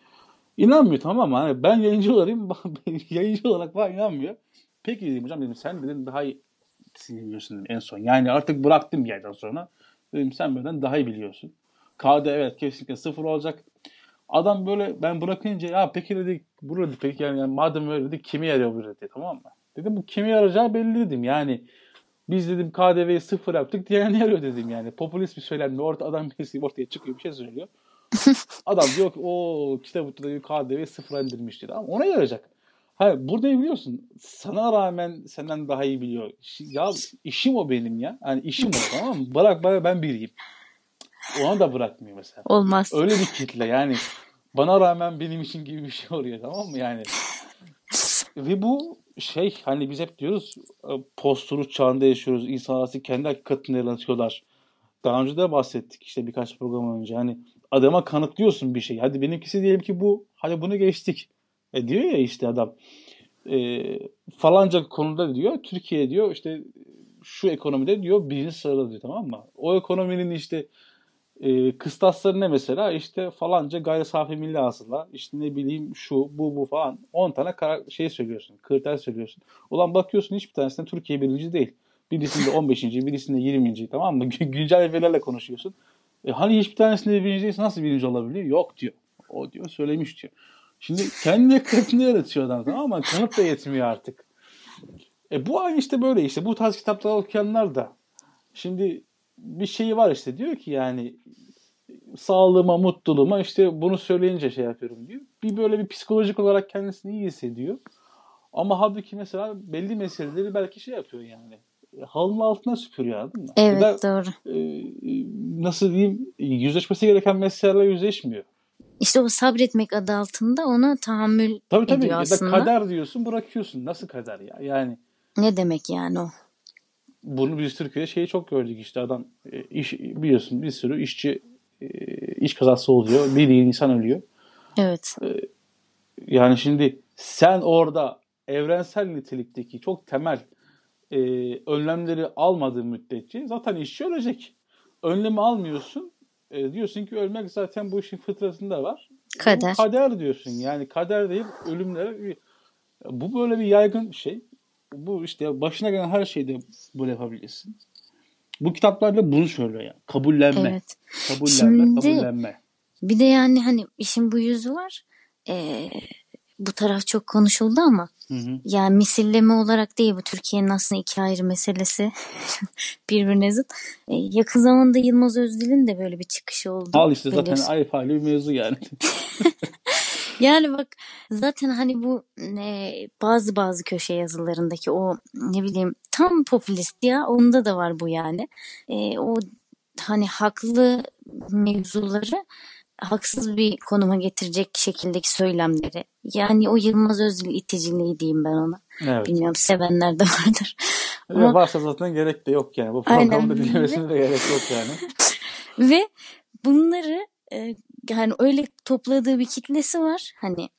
inanmıyor tamam mı? Hani ben yayıncı olayım yayıncı olarak bana inanmıyor. Peki dedim hocam dedim sen dedim daha iyi biliyorsun dedim en son. Yani artık bıraktım bir yerden sonra. Dedim sen benden daha iyi biliyorsun. KD evet kesinlikle sıfır olacak. Adam böyle ben bırakınca ya peki dedi burada peki yani, yani madem öyle dedi kimi yarıyor bu dedi tamam mı? Dedim bu kimi yarayacağı belli dedim yani. Biz dedim KDV'yi sıfır yaptık diğerini yarıyor dedim yani. Popülist bir söylemle orta adam birisi ortaya çıkıyor bir şey söylüyor. adam diyor ki o kitabı da KDV'yi sıfıra indirmiş dedi. Ama ona yarayacak. Hayır burada biliyorsun? Sana rağmen senden daha iyi biliyor. Ya işim o benim ya. Yani işim o tamam mı? Bırak bana ben biriyim. Ona da bırakmıyor mesela. Olmaz. Öyle bir kitle yani. Bana rağmen benim için gibi bir şey oluyor tamam mı yani? Ve bu şey hani biz hep diyoruz posturu çağında yaşıyoruz. Aslında kendi hakikatini yaratıyorlar. Daha önce de bahsettik işte birkaç program önce. Hani adama kanıtlıyorsun bir şey. Hadi benimkisi diyelim ki bu. Hadi bunu geçtik. E diyor ya işte adam. E, falanca konuda diyor Türkiye diyor işte şu ekonomide diyor birinci sırada diyor tamam mı? O ekonominin işte e, kıstasları ne mesela? İşte falanca gayri safi milli hasıla, işte ne bileyim şu, bu, bu falan. 10 tane karar, şey söylüyorsun, kriter söylüyorsun. Ulan bakıyorsun hiçbir tanesinde Türkiye birinci değil. Birisinde 15. birisinde 20. tamam mı? Güncel verilerle konuşuyorsun. E, hani hiçbir tanesinde birinci değilse nasıl birinci olabiliyor? Yok diyor. O diyor söylemiş diyor. Şimdi kendi yakınını yaratıyor adam tamam mı? Kanıt da yetmiyor artık. E bu aynı işte böyle işte. Bu tarz kitaplar okuyanlar da. Şimdi bir şeyi var işte diyor ki yani sağlığıma, mutluluğuma işte bunu söyleyince şey yapıyorum diyor. Bir böyle bir psikolojik olarak kendisini iyi hissediyor. Ama halbuki mesela belli meseleleri belki şey yapıyor yani. Halının altına süpürüyor anladın mı? Evet da, doğru. e, nasıl diyeyim yüzleşmesi gereken meselelerle yüzleşmiyor. İşte o sabretmek adı altında ona tahammül Tabii tabii ediyor ya da aslında. kader diyorsun bırakıyorsun. Nasıl kader ya? Yani Ne demek yani o? Bunu biz Türkiye'de şeyi çok gördük işte adam e, iş biliyorsun bir sürü işçi e, iş kazası oluyor. Bir insan ölüyor. Evet. Yani şimdi sen orada evrensel nitelikteki çok temel e, önlemleri almadığın müddetçe zaten işçi ölecek. Önlemi almıyorsun. E, diyorsun ki ölmek zaten bu işin fıtratında var. Kader. Bu kader diyorsun. Yani kader değil ölümlere bu böyle bir yaygın şey. Bu işte başına gelen her şeyde böyle yapabilirsin. Bu kitaplarda bunu söylüyor yani. Kabullenme. Evet. Kabullenme, Şimdi- kabullenme. Bir de yani hani işin bu yüzü var. Ee, bu taraf çok konuşuldu ama Hı hı. yani misilleme olarak değil bu Türkiye'nin aslında iki ayrı meselesi birbirine zıt. Ee, yakın zamanda Yılmaz Özdil'in de böyle bir çıkışı oldu. Al işte zaten biliyorsun. ayıp hali bir mevzu yani. Yani bak zaten hani bu e, bazı bazı köşe yazılarındaki o ne bileyim tam popülist ya onda da var bu yani. E, o hani haklı mevzuları haksız bir konuma getirecek şekildeki söylemleri. Yani o Yılmaz Özdil iticiliği diyeyim ben ona. Evet. Bilmiyorum sevenler de vardır. Ve Ama- varsa zaten gerek de yok yani. Bu programda öyle. dinlemesine de gerek yok yani. Ve bunları e, yani öyle topladığı bir kitlesi var. Hani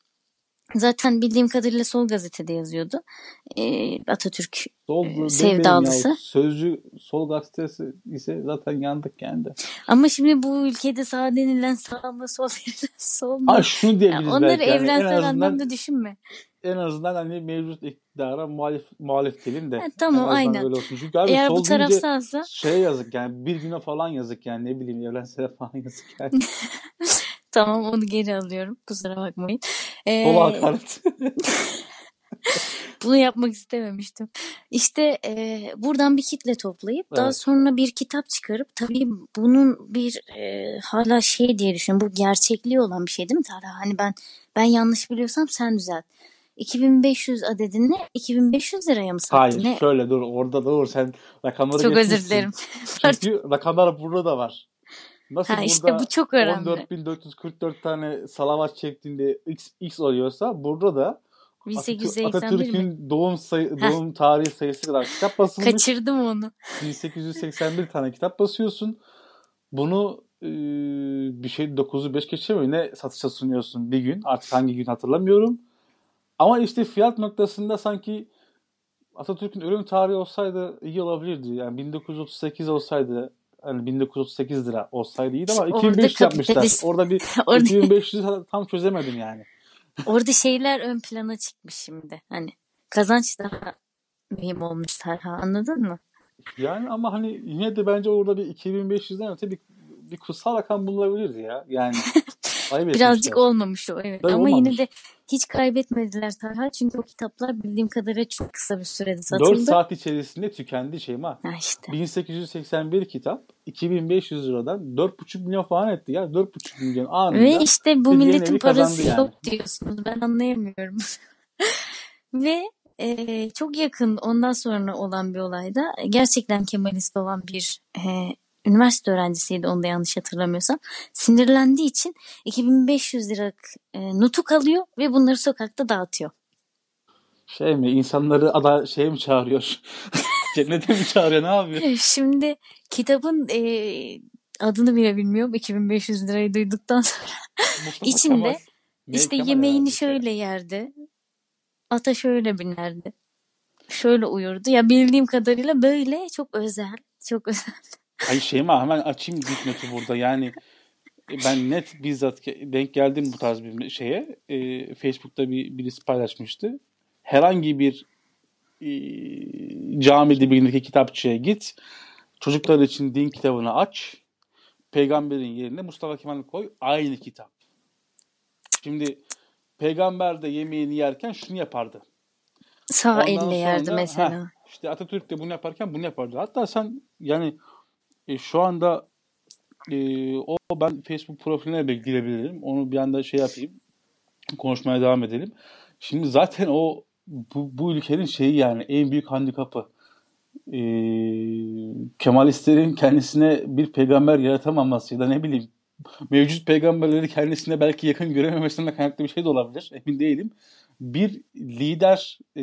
zaten bildiğim kadarıyla Sol Gazete'de yazıyordu. Ee, Atatürk Sol e, sevdalısı. ya. Sözcü Sol gazetesi ise zaten yandık yani de. Ama şimdi bu ülkede sağ denilen sağ mı sol denilen sol mu? Ha şunu Yani diyebiliriz onları belki. Yani en evrensel azından anlamda düşünme. en azından hani mevcut iktidara muhalif muhalif diyelim de Ha, tamam aynen. öyle olsun. Çünkü abi Eğer bu sol deyince tarafsalsa şeye yazık yani bir güne falan yazık yani ne bileyim evrensele falan yazık yani. tamam onu geri alıyorum. Kusura bakmayın. Ee, hakaret. bunu yapmak istememiştim. İşte e, buradan bir kitle toplayıp daha Evet. sonra bir kitap çıkarıp tabii bunun bir e, hala şey diye düşünüyorum. Bu gerçekliği olan bir şey değil mi Tarha? Hani ben ben yanlış biliyorsam sen düzelt. 2500 adedini 2500 liraya mı sattı? Hayır Ne? şöyle dur orada dur sen rakamları Çok özür dilerim. Çünkü rakamlar burada da var. Nasıl Ha işte burada bu çok önemli. 14.444 tane salavat çektiğinde x, x oluyorsa burada da Atatürk, 1881 mi? Atatürk'ün doğum sayı, Heh, doğum tarihi sayısı kadar kitap basılmış. kaçırdım onu. 1881 tane kitap basıyorsun. Bunu e, bir şey 9'u 5 geçemiyor. Ne satışa sunuyorsun bir gün. Artık hangi gün hatırlamıyorum. Ama işte fiyat noktasında sanki Atatürk'ün ölüm tarihi olsaydı iyi olabilirdi. Yani 1938 olsaydı hani 1938 lira olsaydı iyiydi ama İşte orada 2500 yapmışlar. kapitalist Orada bir orada 2500 tam çözemedim yani. orada şeyler ön plana çıkmış şimdi. Hani kazanç daha mühim olmuş Tarha anladın mı? Yani ama hani yine de bence orada bir 2500'den öte bir, bir kutsal rakam bulunabilirdi ya. Yani Birazcık olmamış o evet Tabii ama yine olmamış. de hiç kaybetmediler Tarha çünkü o kitaplar bildiğim kadarıyla çok kısa bir sürede 4 satıldı. saat içerisinde tükendi Şeyma. Ha işte. 1881 kitap 2500 liradan 4,5 milyon falan etti ya. 4,5 milyon Ve anında işte bu milletin parası yani. yok diyorsunuz. Ben anlayamıyorum. Ve e, çok yakın ondan sonra olan bir olayda gerçekten Kemalist olan bir e, üniversite öğrencisiydi onu da yanlış hatırlamıyorsam. Sinirlendiği için 2500 liralık e, nutuk alıyor ve bunları sokakta dağıtıyor. Şey mi insanları ada şey mi çağırıyor? Cennete mi çağırıyor ne yapıyor? Şimdi kitabın e, adını bile bilmiyorum 2500 lirayı duyduktan sonra. Kemal İçinde ne işte Kemal yemeğini herhalde şey. şöyle yerdi. Ata şöyle binerdi. Şöyle uyurdu. Ya bildiğim kadarıyla böyle çok özel. Çok özel. Ay Şeyma hemen açayım dipnoti burada yani e, ben net bizzat denk geldim bu tarz bir şeye. E, Facebook'ta bir birisi paylaşmıştı. Herhangi bir e, cami dibindeki kitapçıya git. Çocuklar için din kitabını aç. Peygamberin yerine Mustafa Kemal koy. Aynı kitap. Şimdi peygamber de yemeğini yerken şunu yapardı. Sağ Ondan elle yerdi sonra heh, mesela. işte Atatürk de bunu yaparken bunu yapardı. Hatta sen yani e, şu anda e, o ben Facebook profiline de girebilirim. Onu bir anda şey yapayım. Konuşmaya devam edelim. Şimdi zaten o bu, bu ülkenin şeyi yani en büyük handikapı. E, Kemalistlerin kendisine bir peygamber yaratamaması ya da ne bileyim mevcut peygamberleri kendisine belki yakın görememesinden kaynaklı bir şey de olabilir. Emin değilim. Bir lider e,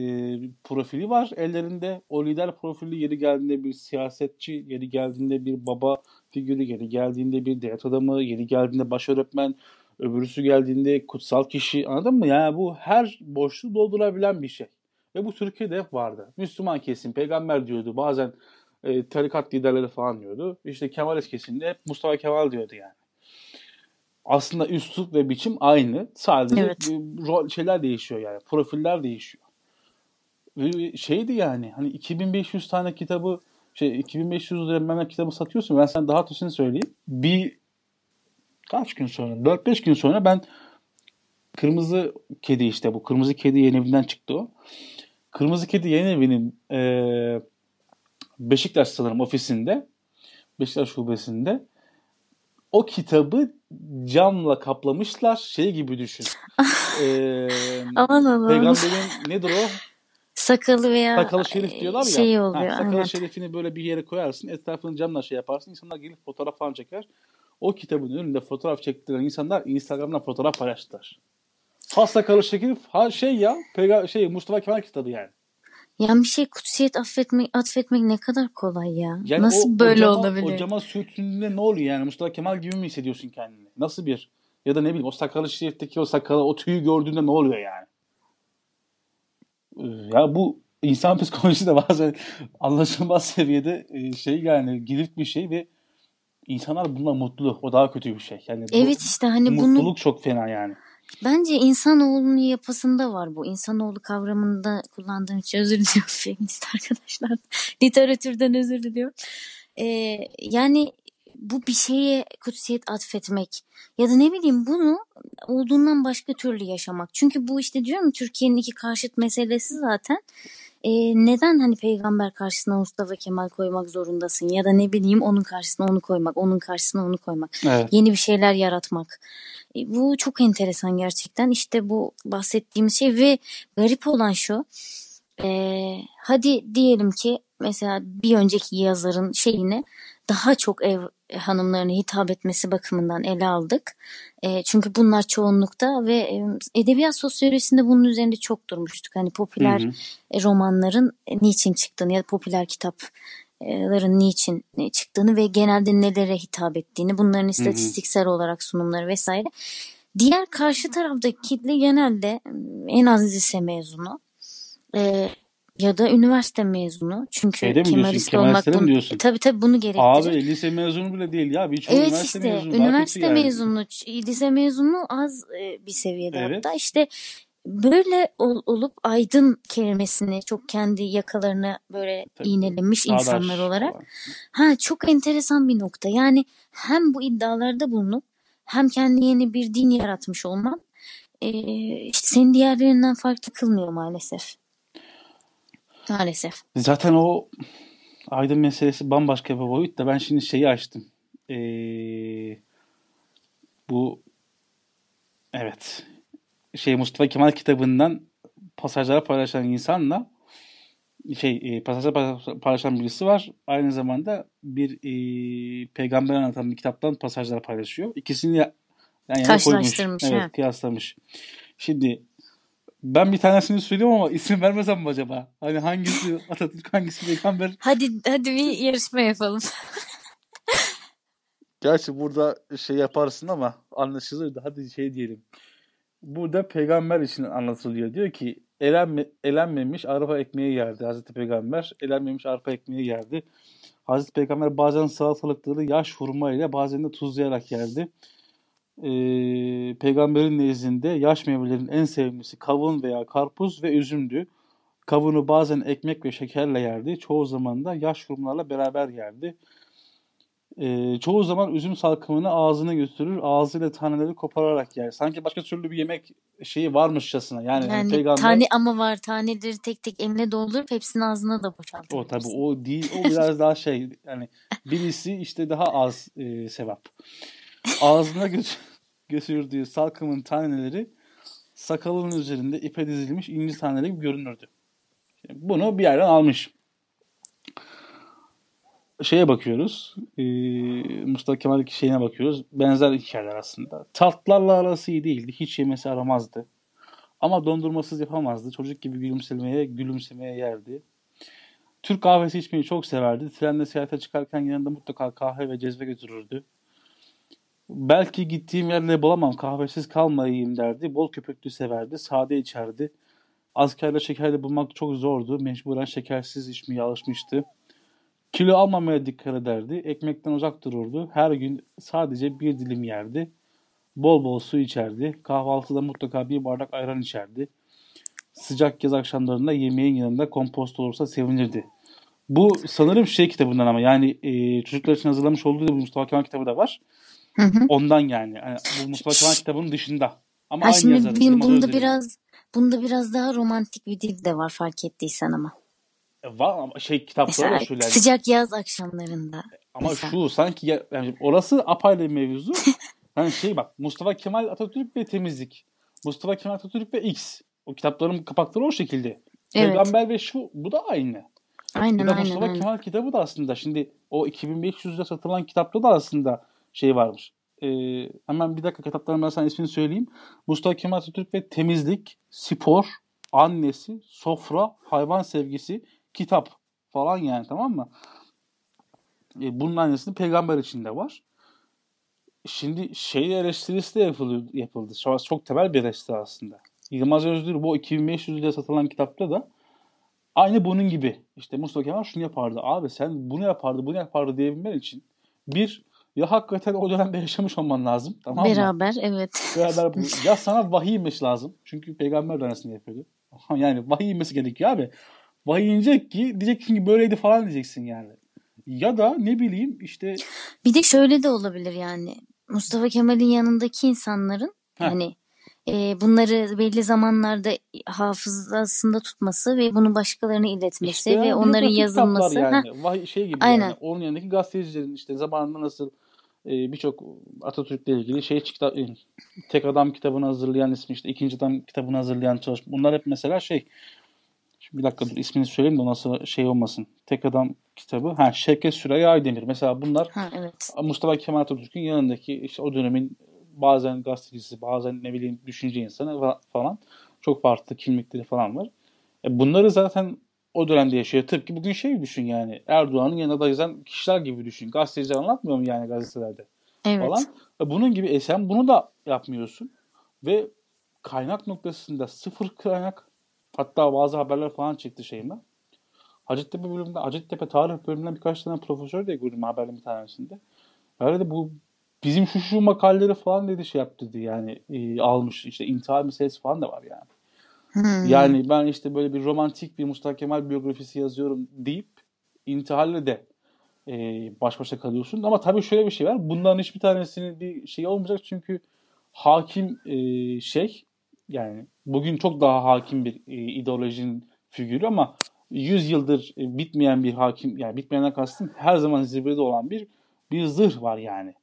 profili var ellerinde. O lider profili yeri geldiğinde bir siyasetçi, yeri geldiğinde bir baba figürü, yeri geldiğinde bir devlet adamı, yeri geldiğinde baş öğretmen, öbürüsü geldiğinde kutsal kişi. Anladın mı? Yani bu her boşluğu doldurabilen bir şey. Ve bu Türkiye'de hep vardı. Müslüman kesim peygamber diyordu. Bazen e, tarikat liderleri falan diyordu. İşte Kemalist kesimde hep Mustafa Kemal diyordu yani aslında üslup ve biçim aynı. Sadece Evet. rol şeyler değişiyor yani. Profiller değişiyor. Ve şeydi yani hani 2500 tane kitabı şey 2500 lira ne kitabı satıyorsun. Ben sana daha ötesini söyleyeyim. Bir kaç gün sonra 4-5 gün sonra ben Kırmızı Kedi işte bu Kırmızı Kedi yayın evinden çıktı o. Kırmızı Kedi yayın evinin eee Beşiktaş sanırım ofisinde Beşiktaş şubesinde o kitabı camla kaplamışlar. Şey gibi düşün. Ee, Aman Allah'ım. peygamberin nedir o? Sakalı veya Sakalı şerif diyorlar ya. şey Ha, oluyor. sakalı aynen. şerifini böyle bir yere koyarsın. Etrafını camla şey yaparsın. İnsanlar gelip fotoğraf falan çeker. O kitabın önünde fotoğraf çektiren insanlar Instagram'dan fotoğraf paylaştılar. Ha sakalı şerif ha şey ya peyga şey Mustafa Kemal kitabı yani. Yani bir şey kutsiyet affetmek, atfetmek ne kadar kolay ya. Yani Nasıl o, böyle o cama, olabilir? O cama sürtündüğünde ne oluyor yani? Mustafa Kemal gibi mi hissediyorsun kendini? Nasıl bir Ya da ne bileyim o sakalı şeritteki o sakalı o tüyü gördüğünde ne oluyor yani? Ya bu insan psikolojisi de bazen anlaşılmaz seviyede e, şey yani girift bir şey ve insanlar bununla mutlu. O daha kötü bir şey. Yani Evet işte hani bunu mutluluk çok fena yani. Bence insanoğlunun yapısında var bu. İnsanoğlu kavramında kullandığım için özür diliyorum feminist arkadaşlar. Literatürden özür diliyorum. Ee, yani bu bir şeye kutsiyet atfetmek ya da ne bileyim bunu olduğundan başka türlü yaşamak. Çünkü bu işte diyorum Türkiye'nin iki karşıt meselesi zaten. Ee, neden hani peygamber karşısına Mustafa Kemal koymak zorundasın ya da ne bileyim onun karşısına onu koymak, onun karşısına onu koymak. Evet. Yeni bir şeyler yaratmak. E, bu çok enteresan gerçekten. İşte bu bahsettiğimiz şey ve garip olan şu. e, hadi diyelim ki mesela bir önceki yazarın şeyini daha çok ev hanımlarına hitap etmesi bakımından ele aldık. E, çünkü bunlar çoğunlukta ve e, edebiyat sosyolojisinde bunun üzerinde çok durmuştuk. Hani Hı popüler hı. e, romanların e, niçin çıktığını ya da popüler kitapların niçin e, çıktığını ve genelde nelere hitap ettiğini, bunların Hı hı. istatistiksel olarak sunumları vesaire. Diğer karşı taraftaki kitle genelde en az lise mezunu e, ya da üniversite mezunu. Çünkü Şeyde? Kemalist olmak bunu, diyorsun? tabii tabii bunu gerektirir. Abi lise mezunu bile değil ya. Birçoğu Evet üniversite işte mezunu. Üniversite yani. mezunu, lise mezunu az e, bir seviyede Evet. hatta işte böyle ol- olup aydın kelimesini çok kendi yakalarına böyle Tabii. iğnelemiş insanlar Çağdaş olarak. falan. Ha çok enteresan bir nokta. Yani hem bu iddialarda bulunup hem kendi yeni bir din yaratmış olman e, işte seni diğerlerinden farklı kılmıyor maalesef. Maalesef. Zaten o aydın meselesi bambaşka bir boyut da ben şimdi şeyi açtım. Ee, bu evet şey Mustafa Kemal kitabından pasajları paylaşan insanla şey e, pasajları paylaş- paylaşan birisi var. Aynı zamanda bir e, peygamber anlatan bir kitaptan pasajlar paylaşıyor. İkisini ya- yan yana koymuş. Karşılaştırmış. Evet, Ha. kıyaslamış. Şimdi ben bir tanesini söyleyeyim ama isim vermesem mi acaba? Hani hangisi Atatürk hangisi peygamber? Hadi hadi bir yarışma yapalım. Gerçi burada şey yaparsın ama anlaşılır da hadi şey diyelim. Burada peygamber için anlatılıyor. Diyor ki elenme, elenmemiş arpa ekmeği yerdi Hazreti Peygamber. Elenmemiş arpa ekmeği yerdi. Hazreti Peygamber bazen salatalıkları yaş hurma ile bazen de tuzlayarak yerdi. Ee, peygamberin nezdinde yaş meyvelerin en sevimlisi kavun veya karpuz ve üzümdü. Kavunu bazen ekmek ve şekerle yerdi. Çoğu zaman da yaş hurmalarla beraber yerdi. Ee, çoğu zaman üzüm salkımını ağzına götürür, ağzıyla taneleri kopararak yer. Sanki başka türlü bir yemek şeyi varmışçasına. Yani, hani Yani peygamber tane ama var taneleri tek tek eline doldurup hepsini ağzına da o tabii o değil, o biraz daha şey yani birisi işte daha az e, sevap. Ağzına götür, götürdüğü salkımın taneleri sakalının üzerinde ipe dizilmiş inci taneleri gibi görünürdü. Bunu bir yerden almış. Şeye bakıyoruz. e, Mustafa Kemal şeyine bakıyoruz. Benzer hikayeler aslında. Tatlarla arası iyi değildi. Hiç yemesi aramazdı. Ama dondurmasız yapamazdı. Çocuk gibi gülümsemeye, gülümsemeye yerdi. Türk kahvesi içmeyi çok severdi. Trenle seyahate çıkarken yanında mutlaka kahve ve cezve götürürdü. Belki gittiğim yerle bulamam, kahvesiz kalmayayım derdi. Bol köpüklü severdi, sade içerdi. Askerle şekerli bulmak çok zordu. Mecburen şekersiz içmeye alışmıştı. Kilo almamaya dikkat ederdi. Ekmekten uzak dururdu. Her gün sadece bir dilim yerdi. Bol bol su içerdi. Kahvaltıda mutlaka bir bardak ayran içerdi. Sıcak yaz akşamlarında yemeğin yanında kompost olursa sevinirdi. Bu sanırım şey kitabından ama yani e, çocuklar için hazırlamış olduğu bir Mustafa Kemal kitabı da var. Hı hı. Ondan yani. yani bu Mustafa Kemal kitabının dışında. Ama Ha aynı şimdi yazarın. Yılmaz bunda Özdil'in. biraz bunda biraz daha romantik bir dil de var fark ettiysen ama. E, Var ama şey kitapları da Mesela şöyle yani. sıcak yaz akşamlarında. Ama mesela. şu sanki ya- yani orası apayrı bir mevzu. Yani şey bak Mustafa Kemal Atatürk ve temizlik. Mustafa Kemal Atatürk ve X. O kitapların kapakları o şekilde. Evet. Peygamber ve şu bu da aynı. Aynen Bir de aynen Mustafa aynen. Kemal kitabı da aslında şimdi o 2500'de satılan kitapta da aslında şey varmış. Ee, hemen bir dakika kitapların ben sana ismini söyleyeyim. Mustafa Kemal Atatürk ve temizlik, spor, annesi, sofra, hayvan sevgisi, kitap falan yani tamam mı? E, bunun aynısını peygamber için de var. şimdi şey eleştirisi de yapıldı, yapıldı. Çok, çok temel bir eleştiri aslında. Yılmaz Özdür bu 2500 liraya satılan kitapta da aynı bunun gibi. İşte Mustafa Kemal şunu yapardı. Abi sen bunu yapardı, bunu yapardı diyebilmen için bir ya hakikaten o dönemde yaşamış olman lazım. Tamam mı? Beraber evet. Beraber ya sana vahiy inmesi lazım. Çünkü peygamber döneminde yapıyordu. Yani vahiy inmesi gerekiyor abi. Vahiy inecek ki diyeceksin ki böyleydi falan diyeceksin yani. Ya da ne bileyim işte Bir de şöyle de olabilir yani. Mustafa Kemal'in yanındaki insanların Heh. hani e, bunları belli zamanlarda hafızasında tutması ve bunu başkalarına iletmesi işte ve onların yazılması. yani. Vahiy şey gibi Aynen. yani. Onun yanındaki gazetecilerin işte zamanında nasıl birçok Atatürk'le ilgili şey çıktı. e, Tek Adam kitabını hazırlayan ismi işte ikinci adam kitabını hazırlayan çalışma. Bunlar hep mesela şey Şimdi bir dakika dur ismini söyleyeyim de nasıl şey olmasın. Tek Adam kitabı. Ha Şevket Süreyya Aydemir. Mesela bunlar ha, evet. Mustafa Kemal Atatürk'ün yanındaki işte o dönemin bazen gazetecisi, bazen ne bileyim düşünce insanı fa- falan çok farklı kimlikleri falan var. E bunları zaten o dönemde yaşıyor. Tıpkı bugün şey düşün yani Erdoğan'ın yanında da yazan kişiler gibi düşün. Gazeteciler anlatmıyor mu yani gazetelerde Evet. falan. E bunun gibi e sen bunu da yapmıyorsun ve kaynak noktasında sıfır kaynak hatta bazı haberler falan çıktı şeyimden. Hacettepe bölümünde, Hacettepe tarih bölümünden birkaç tane profesör de gördüm haberin bir tanesinde. Öyle de bu bizim şu şu makaleleri falan dedi şey yaptı dedi yani e, almış işte intihar meselesi falan da var yani. Hmm. Yani ben işte böyle bir romantik bir Mustafa Kemal biyografisi yazıyorum deyip intiharla de e, baş başa kalıyorsun. Ama tabii şöyle bir şey var. Bunların hiçbir tanesinin bir şey olmayacak çünkü hakim e, şey yani bugün çok daha hakim bir e, ideolojinin figürü ama 100 yıldır e, bitmeyen bir hakim yani bitmeyenden kastım her zaman zirvede olan bir bir zırh var yani.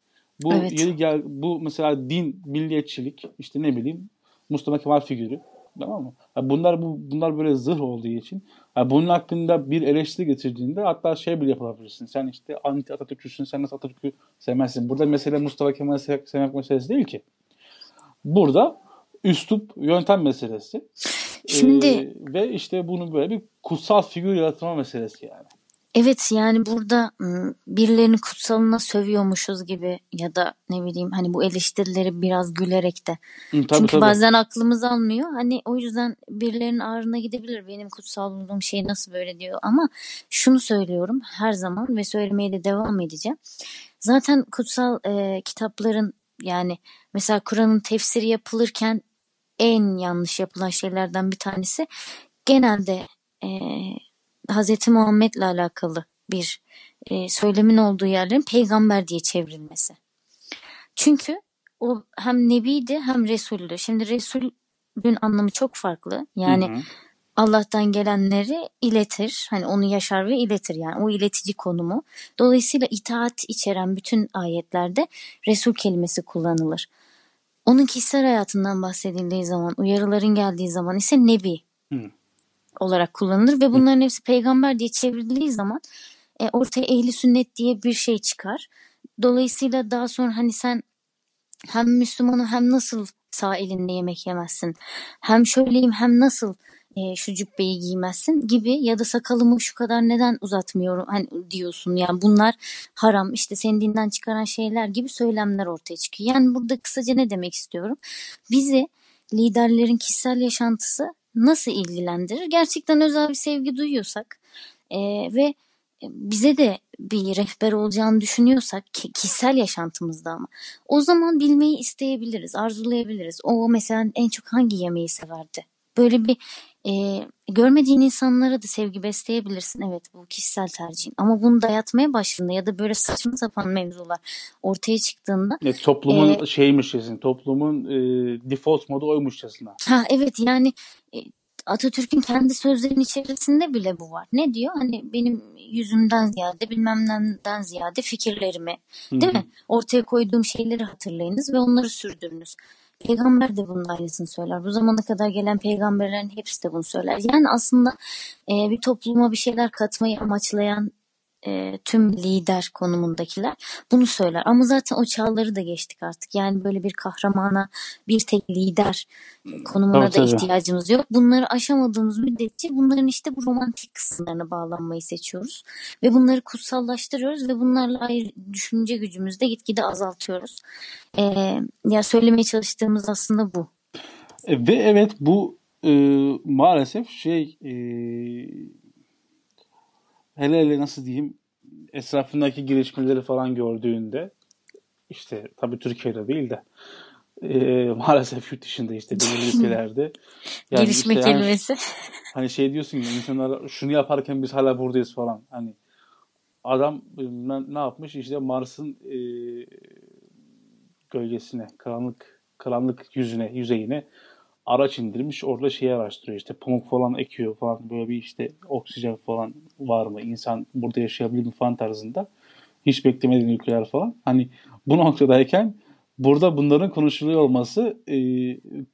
Bu Evet. yeri gel bu mesela din, milliyetçilik işte ne bileyim Mustafa Kemal figürü tamam mı? Ha bunlar bu bunlar böyle zırh olduğu için ha bunun hakkında bir eleştiri getirdiğinde hatta şey bile yapabilirsin. Sen işte anti Atatürkçüsün, sen nasıl Atatürk'ü sevmezsin. Burada mesele Mustafa Kemal'i sev- sevmek meselesi değil ki. Burada üslup, yöntem meselesi. Şimdi Ee, ve işte bunu böyle bir kutsal figür yaratma meselesi yani. Evet yani burada birilerinin kutsalına sövüyormuşuz gibi ya da ne bileyim hani bu eleştirileri biraz gülerek de. Hı, tabii Çünkü tabii. bazen aklımız almıyor. Hani o yüzden birilerinin ağrına gidebilir. Benim kutsal bulduğum şey nasıl böyle diyor. Ama şunu söylüyorum her zaman ve söylemeye de devam edeceğim. Zaten kutsal e, kitapların yani mesela Kur'an'ın tefsiri yapılırken en yanlış yapılan şeylerden bir tanesi genelde e, Hz. Muhammed'le alakalı bir e, söylemin olduğu yerlerin peygamber diye çevrilmesi. Çünkü o hem nebiydi hem resuldü. Şimdi resulün anlamı çok farklı. Yani Hı hı. Allah'tan gelenleri iletir. Hani onu yaşar ve iletir yani o iletici konumu. Dolayısıyla itaat içeren bütün ayetlerde Resul kelimesi kullanılır. Onun kişisel hayatından bahsedildiği zaman, uyarıların geldiği zaman ise Nebi Hı. Olarak kullanılır ve bunların hepsi peygamber diye çevrildiği zaman e, ortaya ehli sünnet diye bir şey çıkar. Dolayısıyla daha sonra hani sen hem Müslümanım hem nasıl sağ elinde yemek yemezsin, hem şöyleyim hem nasıl e, şu cübbeyi giymezsin gibi ya da sakalımı şu kadar neden uzatmıyorum hani diyorsun yani bunlar haram işte senin dinden çıkaran şeyler gibi söylemler ortaya çıkıyor. Yani burada kısaca ne demek istiyorum? Bizi liderlerin kişisel yaşantısı nasıl ilgilendirir? Gerçekten özel bir sevgi duyuyorsak e, ve bize de bir rehber olacağını düşünüyorsak ki- kişisel yaşantımızda ama o zaman bilmeyi isteyebiliriz, arzulayabiliriz. O mesela en çok hangi yemeği severdi? Böyle bir e, görmediğin insanlara da sevgi besleyebilirsin. Evet bu kişisel tercihin. Ama bunu dayatmaya başladığında ya da böyle saçma sapan mevzular ortaya çıktığında Ne, toplumun e, şeymişçesine, toplumun e, default modu oymuşçasına. Ha evet yani e, Atatürk'ün kendi sözlerinin içerisinde bile bu var. Ne diyor? Hani benim yüzümden ziyade bilmem neden ziyade fikirlerimi Hı değil mi? Ortaya koyduğum şeyleri hatırlayınız ve onları sürdürünüz. Peygamber de bunun aynısını söyler. Bu zamana kadar gelen peygamberlerin hepsi de bunu söyler. Yani aslında e, bir topluma bir şeyler katmayı amaçlayan e, tüm lider konumundakiler bunu söyler. Ama zaten o çağları da geçtik artık. Yani böyle bir kahramana, bir tek lider konumuna Tabii, da tabii. ihtiyacımız yok. Bunları aşamadığımız müddetçe bunların işte bu romantik kısımlarına bağlanmayı seçiyoruz. Ve bunları kutsallaştırıyoruz ve bunlarla ayrı düşünce gücümüzü de gitgide azaltıyoruz. E, ya söylemeye çalıştığımız aslında bu. E, ve evet bu e, maalesef şey e, hele hele nasıl diyeyim etrafındaki gelişmeleri falan gördüğünde işte tabii Türkiye'de değil de e, maalesef yurt dışında işte belirli ülkelerde. Yani Gelişme işte kelimesi. hani şey diyorsun ya insanlar şunu yaparken biz hala buradayız falan. Hani adam ne, ne yapmış? İşte Mars'ın e, gölgesine karanlık karanlık yüzüne yüzeyine araç indirmiş orada şeyi araştırıyor işte pamuk falan ekiyor falan böyle bir işte oksijen falan var mı insan burada yaşayabilir mi falan tarzında hiç beklemediğin ülkeler falan hani bu noktadayken burada bunların konuşuluyor olması e,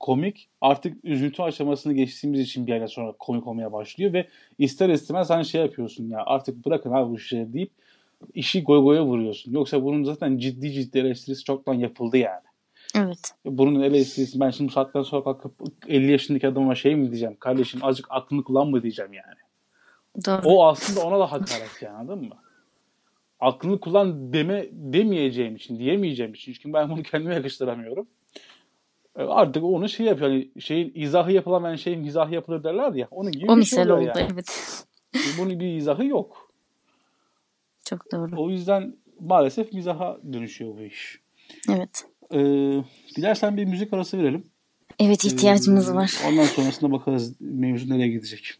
komik artık üzüntü aşamasını geçtiğimiz için bir yerden sonra komik olmaya başlıyor ve ister istemez hani şey yapıyorsun ya artık bırakın abi bu işleri deyip işi goy goya vuruyorsun. Yoksa bunun zaten ciddi ciddi eleştirisi çoktan yapıldı yani. Evet. Bunun eleştirisi ben şimdi bu saatten sonra kalkıp 50 yaşındaki adama şey mi diyeceğim? Kardeşim azıcık aklını kullan mı diyeceğim yani. Doğru. O aslında ona da hakaret yani anladın mı? Aklını kullan deme demeyeceğim için, diyemeyeceğim için. Çünkü ben bunu kendime yakıştıramıyorum. E, Artık onu şey yapıyor. Hani şeyin izahı yapılamayan şeyin mizahı yapılır derler ya. Onun gibi o bir şey oldu yani. evet. Bunun bir izahı yok. Çok doğru. O yüzden maalesef mizaha dönüşüyor bu iş. Evet. Ee, dilersen bir müzik arası verelim. Evet ihtiyacımız Ee, var. Ondan sonrasında bakarız mevzu nereye gidecek.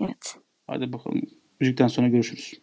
Evet. Hadi bakalım. Müzikten sonra görüşürüz.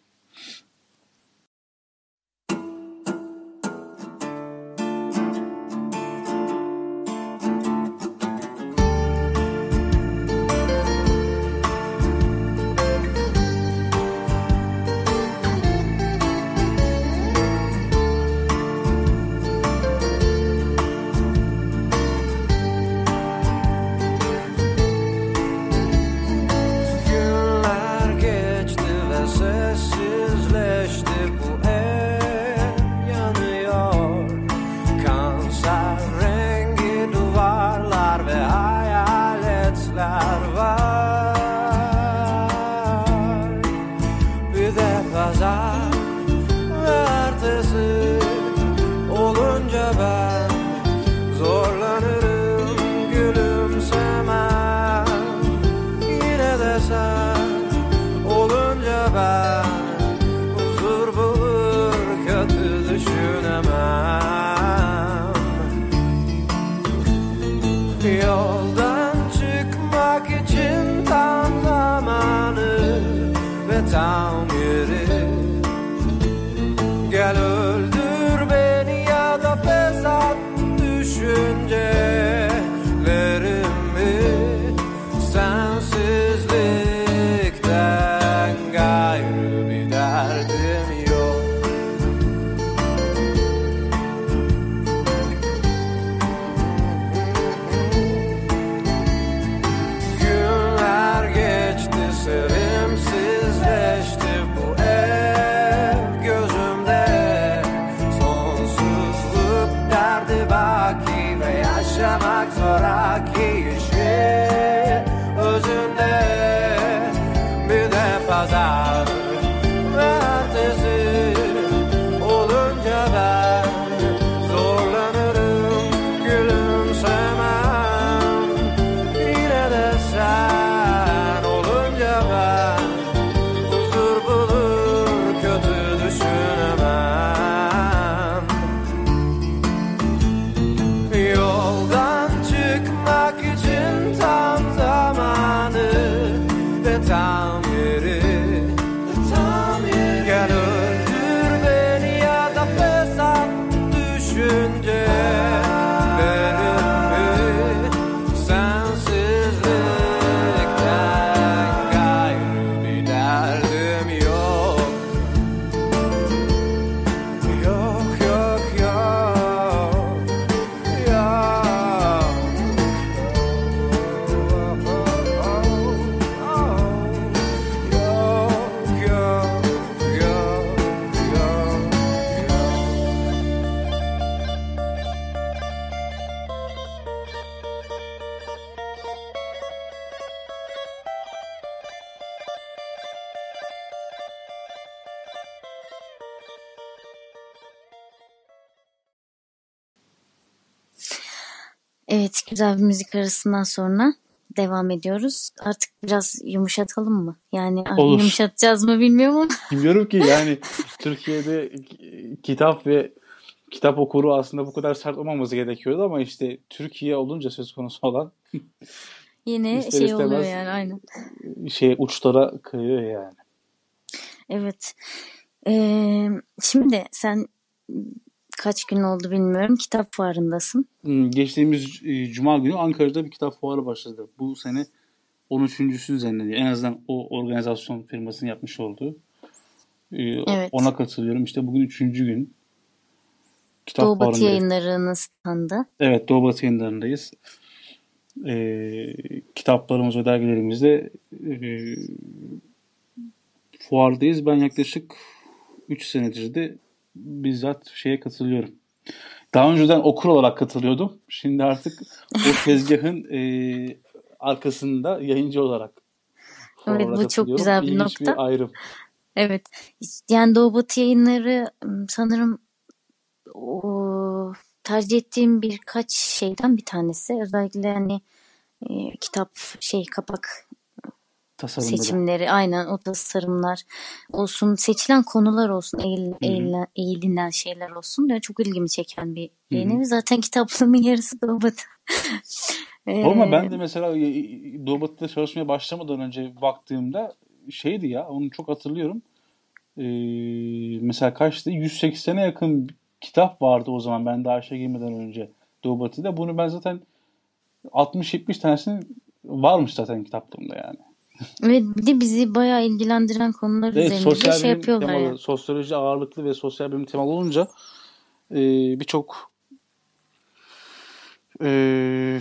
Evet güzel bir müzik arasından sonra devam ediyoruz. Artık biraz yumuşatalım mı? Yani artık Olur. yumuşatacağız mı bilmiyorum ama. Bilmiyorum ki yani Türkiye'de kitap ve kitap okuru aslında bu kadar sert olmaması gerekiyordu ama işte Türkiye olunca söz konusu olan Yine İster şey oluyor yani aynen. şey uçlara kayıyor yani. Evet. Ee, şimdi sen kaç gün oldu bilmiyorum. Kitap fuarındasın. Hmm, Geçtiğimiz e, Cuma günü Ankara'da bir kitap fuarı başladı. Bu sene 13.sü düzenleniyor. En azından o organizasyon firmasının yapmış olduğu. Ee, Evet. Ona katılıyorum. İşte bugün üçüncü gün. Kitap Doğu Batı yayınlarının standı. Evet Doğu Batı yayınlarındayız. Ee, kitaplarımız ve dergilerimizde e, fuardayız. Ben yaklaşık 3 senedir de bizzat şeye katılıyorum. Daha önceden okur olarak katılıyordum. Şimdi artık o tezgahın e, arkasında yayıncı olarak Evet, bu çok güzel bir İlginç nokta. bir ayrım. Evet. Yani Doğu Batı yayınları ım, sanırım o, tercih ettiğim birkaç şeyden bir tanesi. Özellikle hani e, kitap şey kapak Tasarımları. seçimleri aynen o tasarımlar olsun seçilen konular olsun eğil, eğilen- eğililen şeyler olsun böyle çok ilgimi çeken bir evi. Zaten kitaplığımın yarısı Doğu Batı. Ama Ee, ben de mesela e, Doğu Batı'da çalışmaya başlamadan önce baktığımda şeydi ya onu çok hatırlıyorum. Ee, mesela kaçtı? 180'e yakın kitap vardı o zaman ben daha işe girmeden önce Doğu Batı'da. Bunu ben zaten 60-70 tanesini varmış zaten kitaplığımda yani. Ve bir de bizi bayağı ilgilendiren konular Ve üzerinde sosyal şey yapıyorlar temalı, yani. sosyoloji ağırlıklı ve sosyal bilim temalı olunca e, birçok e,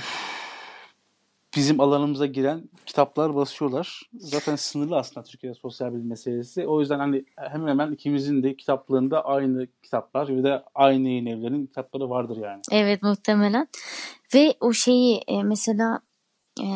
bizim alanımıza giren kitaplar basıyorlar. Zaten sınırlı aslında Türkiye'de sosyal bilim meselesi. O yüzden hani hemen hemen ikimizin de kitaplığında aynı kitaplar ve de aynı yayın evlerinin kitapları vardır yani. Evet muhtemelen. Ve o şeyi e, mesela e,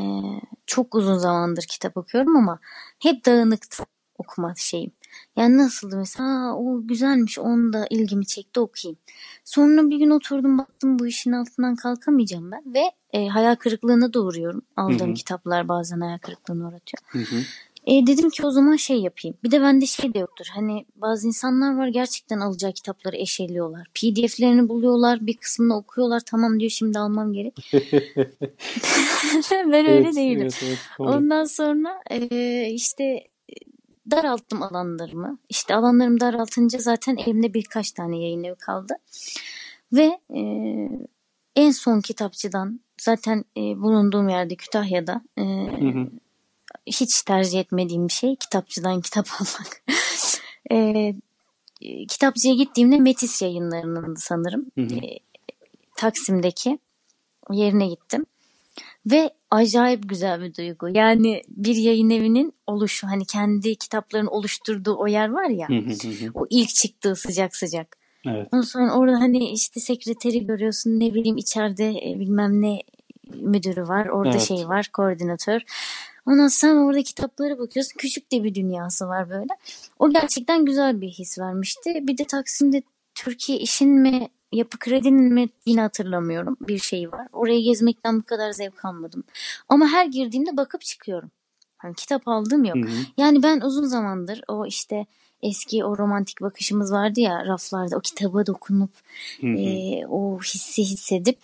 çok uzun zamandır kitap okuyorum ama hep dağınıktı okuma şeyim. Yani nasıldı mesela "Aa, o güzelmiş onu da ilgimi çekti okuyayım. Sonra bir gün oturdum baktım bu işin altından kalkamayacağım ben ve e, hayal kırıklığına doğuruyorum. Aldığım Hı hı. kitaplar bazen hayal kırıklığına uğratıyor. Hı hı. E, dedim ki o zaman şey yapayım. Bir de bende şey de yoktur. Hani bazı insanlar var gerçekten alacağı kitapları eşeliyorlar. PDF'lerini buluyorlar. Bir kısmını okuyorlar. Tamam diyor şimdi almam gerek. ben öyle Evet, değilim. evet, evet, doğru. Ondan sonra e, işte e, daralttım alanlarımı. İşte alanlarımı daraltınca zaten elimde birkaç tane yayın evi kaldı. Ve e, en son kitapçıdan zaten e, bulunduğum yerde Kütahya'da e, Hı hı. Hiç tercih etmediğim bir şey kitapçıdan kitap almak. e, kitapçıya gittiğimde Metis yayınlarının sanırım Hı hı. e, Taksim'deki yerine gittim. Ve acayip güzel bir duygu. Yani bir yayın evinin oluşu hani kendi kitapların oluşturduğu o yer var ya Hı hı hı hı. o ilk çıktığı sıcak sıcak. Evet. Ondan sonra orada hani işte sekreteri görüyorsun ne bileyim içeride e, bilmem ne müdürü var. Orada Evet. şey var koordinatör. Ondan sonra orada kitaplara bakıyorsun. Küçük de bir dünyası var böyle. O gerçekten güzel bir his vermişti. Bir de Taksim'de Türkiye işin mi yapı kredinin mi yine hatırlamıyorum bir şey var. Orayı gezmekten bu kadar zevk almadım. Ama her girdiğimde bakıp çıkıyorum. Hani kitap aldığım yok. Hı hı. Yani ben uzun zamandır o işte eski o romantik bakışımız vardı ya raflarda o kitaba dokunup Hı hı. e, o hissi hissedip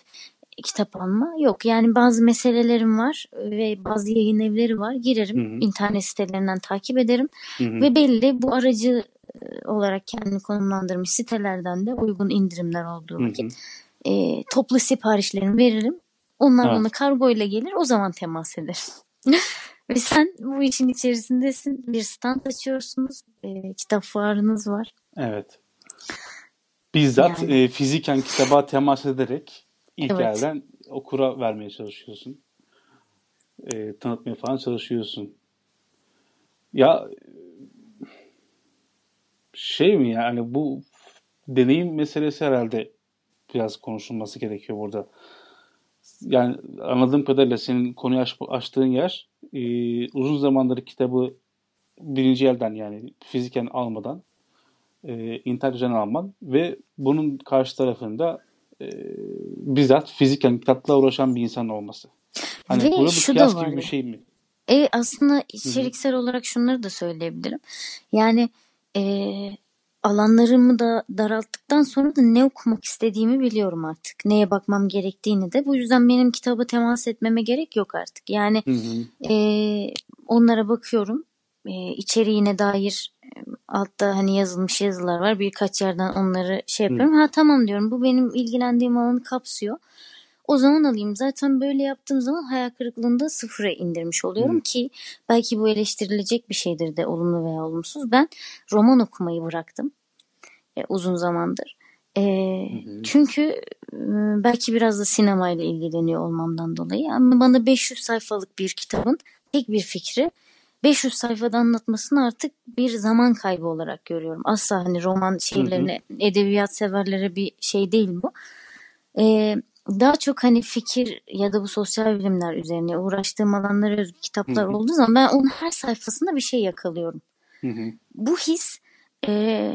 kitap alma yok. Yani bazı meselelerim var ve bazı yayın evleri var. Girerim Hı hı. internet sitelerinden takip ederim Hı hı. ve belli bu aracı e, olarak kendini konumlandırmış sitelerden de uygun indirimler olduğu vakit e, toplu siparişlerimi veririm. Onlar Evet. bana kargo ile gelir o zaman temas ederim. Ve sen bu işin içerisindesin. Bir stand açıyorsunuz. e, kitap fuarınız var. Evet. Bizzat Yani. e, fiziken kitaba temas ederek ilk Evet. elden okura vermeye çalışıyorsun. E, tanıtmaya falan çalışıyorsun. Ya şey mi yani bu deneyim meselesi herhalde biraz konuşulması gerekiyor burada. Yani anladığım kadarıyla senin konuyu aç, açtığın yer e, uzun zamandır kitabı birinci elden yani fiziken almadan e, internet üzerinden alman ve bunun karşı tarafında e, bizzat fiziken kitapla uğraşan bir insan olması. Hani Ve burada şu da var. gibi bir şey mi? E aslında içeriksel olarak şunları da söyleyebilirim. Yani e, alanlarımı da daralttıktan sonra da ne okumak istediğimi biliyorum artık. Neye bakmam gerektiğini de. Bu yüzden benim kitaba temas etmeme gerek yok artık. Yani Hı hı. e, onlara bakıyorum. E, içeriğine dair altta hani yazılmış yazılar var. Birkaç yerden onları şey yapıyorum. Ha tamam diyorum. Bu benim ilgilendiğim alanı kapsıyor. O zaman alayım. Zaten böyle yaptığım zaman hayal kırıklığında sıfıra indirmiş oluyorum Hı. ki belki bu eleştirilecek bir şeydir de olumlu veya olumsuz. Ben roman okumayı bıraktım e, uzun zamandır. E, hı. çünkü e, belki biraz da sinemayla ilgileniyor olmamdan dolayı ama bana 500 sayfalık bir kitabın tek bir fikri 500 sayfada anlatmasını artık bir zaman kaybı olarak görüyorum. Asla hani roman şeylerine, edebiyat severlere bir şey değil bu. Ee, daha çok hani fikir ya da bu sosyal bilimler üzerine uğraştığım alanlara özgü kitaplar Hı hı. olduğu zaman ben onun her sayfasında bir şey yakalıyorum. Hı hı. Bu his e,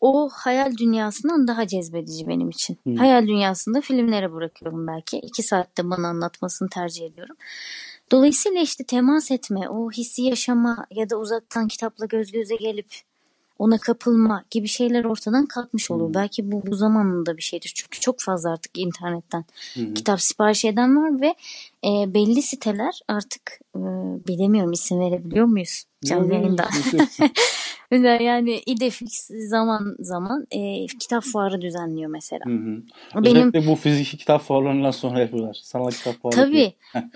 o hayal dünyasından daha cezbedici benim için. Hı. Hayal dünyasında filmlere bırakıyorum belki. iki saatte bana anlatmasını tercih ediyorum. Dolayısıyla işte temas etme, o hissi yaşama ya da uzaktan kitapla göz göze gelip ona kapılma gibi şeyler ortadan kalkmış oluyor. Hı. Belki bu bu zamanında bir şeydir. Çünkü çok fazla artık internetten Hı hı. kitap sipariş eden var ve e, belli siteler artık e, bilemiyorum isim verebiliyor muyuz canlı yayında. Yani İdefix zaman zaman e, kitap fuarı düzenliyor mesela. Hı hı. Benim Özellikle bu fiziki kitap fuarlarından sonra yapıyorlar. Sanal kitap fuarı tabii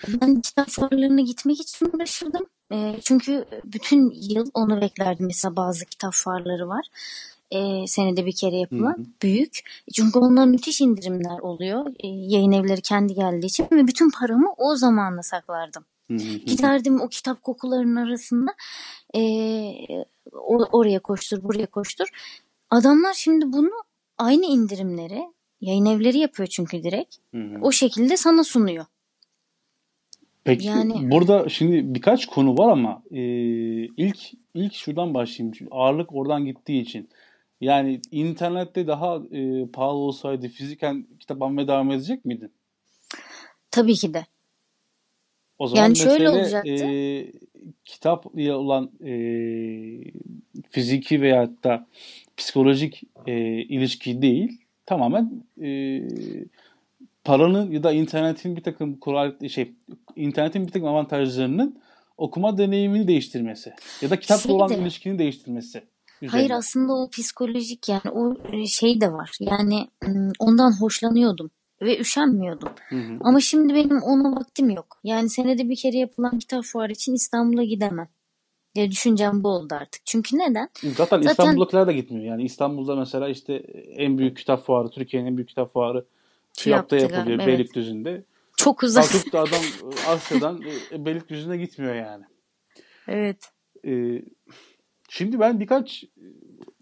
ben kitap fuarlarına gitmek için uğraşırdım. E, çünkü bütün yıl onu beklerdim. Mesela bazı kitap fuarları var. E, senede bir kere yapılan Hı hı. büyük. Çünkü onlar müthiş indirimler oluyor. E, yayın evleri kendi geldiği için ve bütün paramı o zamanla saklardım. Hı hı. Giderdim o kitap kokularının arasında eee, o- oraya koştur buraya koştur. Adamlar şimdi bunu aynı indirimleri yayın evleri yapıyor çünkü direkt. Hı hı. O şekilde sana sunuyor. Peki Yani- burada şimdi birkaç konu var ama e, ilk ilk şuradan başlayayım. Çünkü ağırlık oradan gittiği için. Yani internette daha e, pahalı olsaydı fiziken kitap almaya devam edecek miydin? Tabii ki de. O zaman Yani şöyle mesele olacaktı. e, kitap olan e, fiziki veyahut da psikolojik e, ilişki değil. Tamamen e, paranın ya da internetin bir takım kural şey internetin bir takım avantajlarının okuma deneyimini değiştirmesi ya da kitapla Şey olan de- ilişkini değiştirmesi. Hayır üzerine. aslında o psikolojik yani o şey de var. Yani ondan hoşlanıyordum ve üşenmiyordum. Hı hı. Ama şimdi benim ona vaktim yok. Yani senede bir kere yapılan kitap fuarı için İstanbul'a gidemem. Ya düşüncem bu oldu artık. Çünkü neden? Zaten, Zaten- İstanbul'dakiler de gitmiyor. Yani İstanbul'da mesela işte en büyük kitap fuarı, Türkiye'nin en büyük kitap fuarı TÜYAP'ta TÜYAP'tı yapılıyor. evet. Beylikdüzü'nde. Çok uzak. Kalkıp da adam e, Asya'dan e, Beylikdüzü'ne gitmiyor yani. evet. Ee, şimdi ben birkaç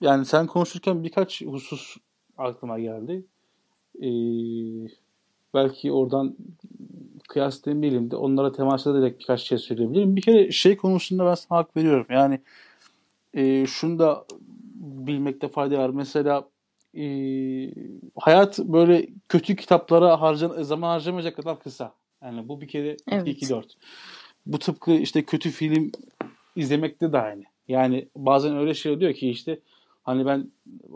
yani sen konuşurken birkaç husus aklıma geldi. Ee, belki oradan kıyas demeyelim de onlara temas ederek birkaç şey söyleyebilirim. Bir kere şey konusunda ben sana hak veriyorum. Yani e, şunu da bilmekte fayda var. Mesela e, hayat böyle kötü kitaplara harcan zaman harcamayacak kadar kısa. Yani bu bir kere Evet. 2-4. Bu tıpkı işte kötü film izlemekte de aynı. Yani bazen öyle şey oluyor ki işte hani ben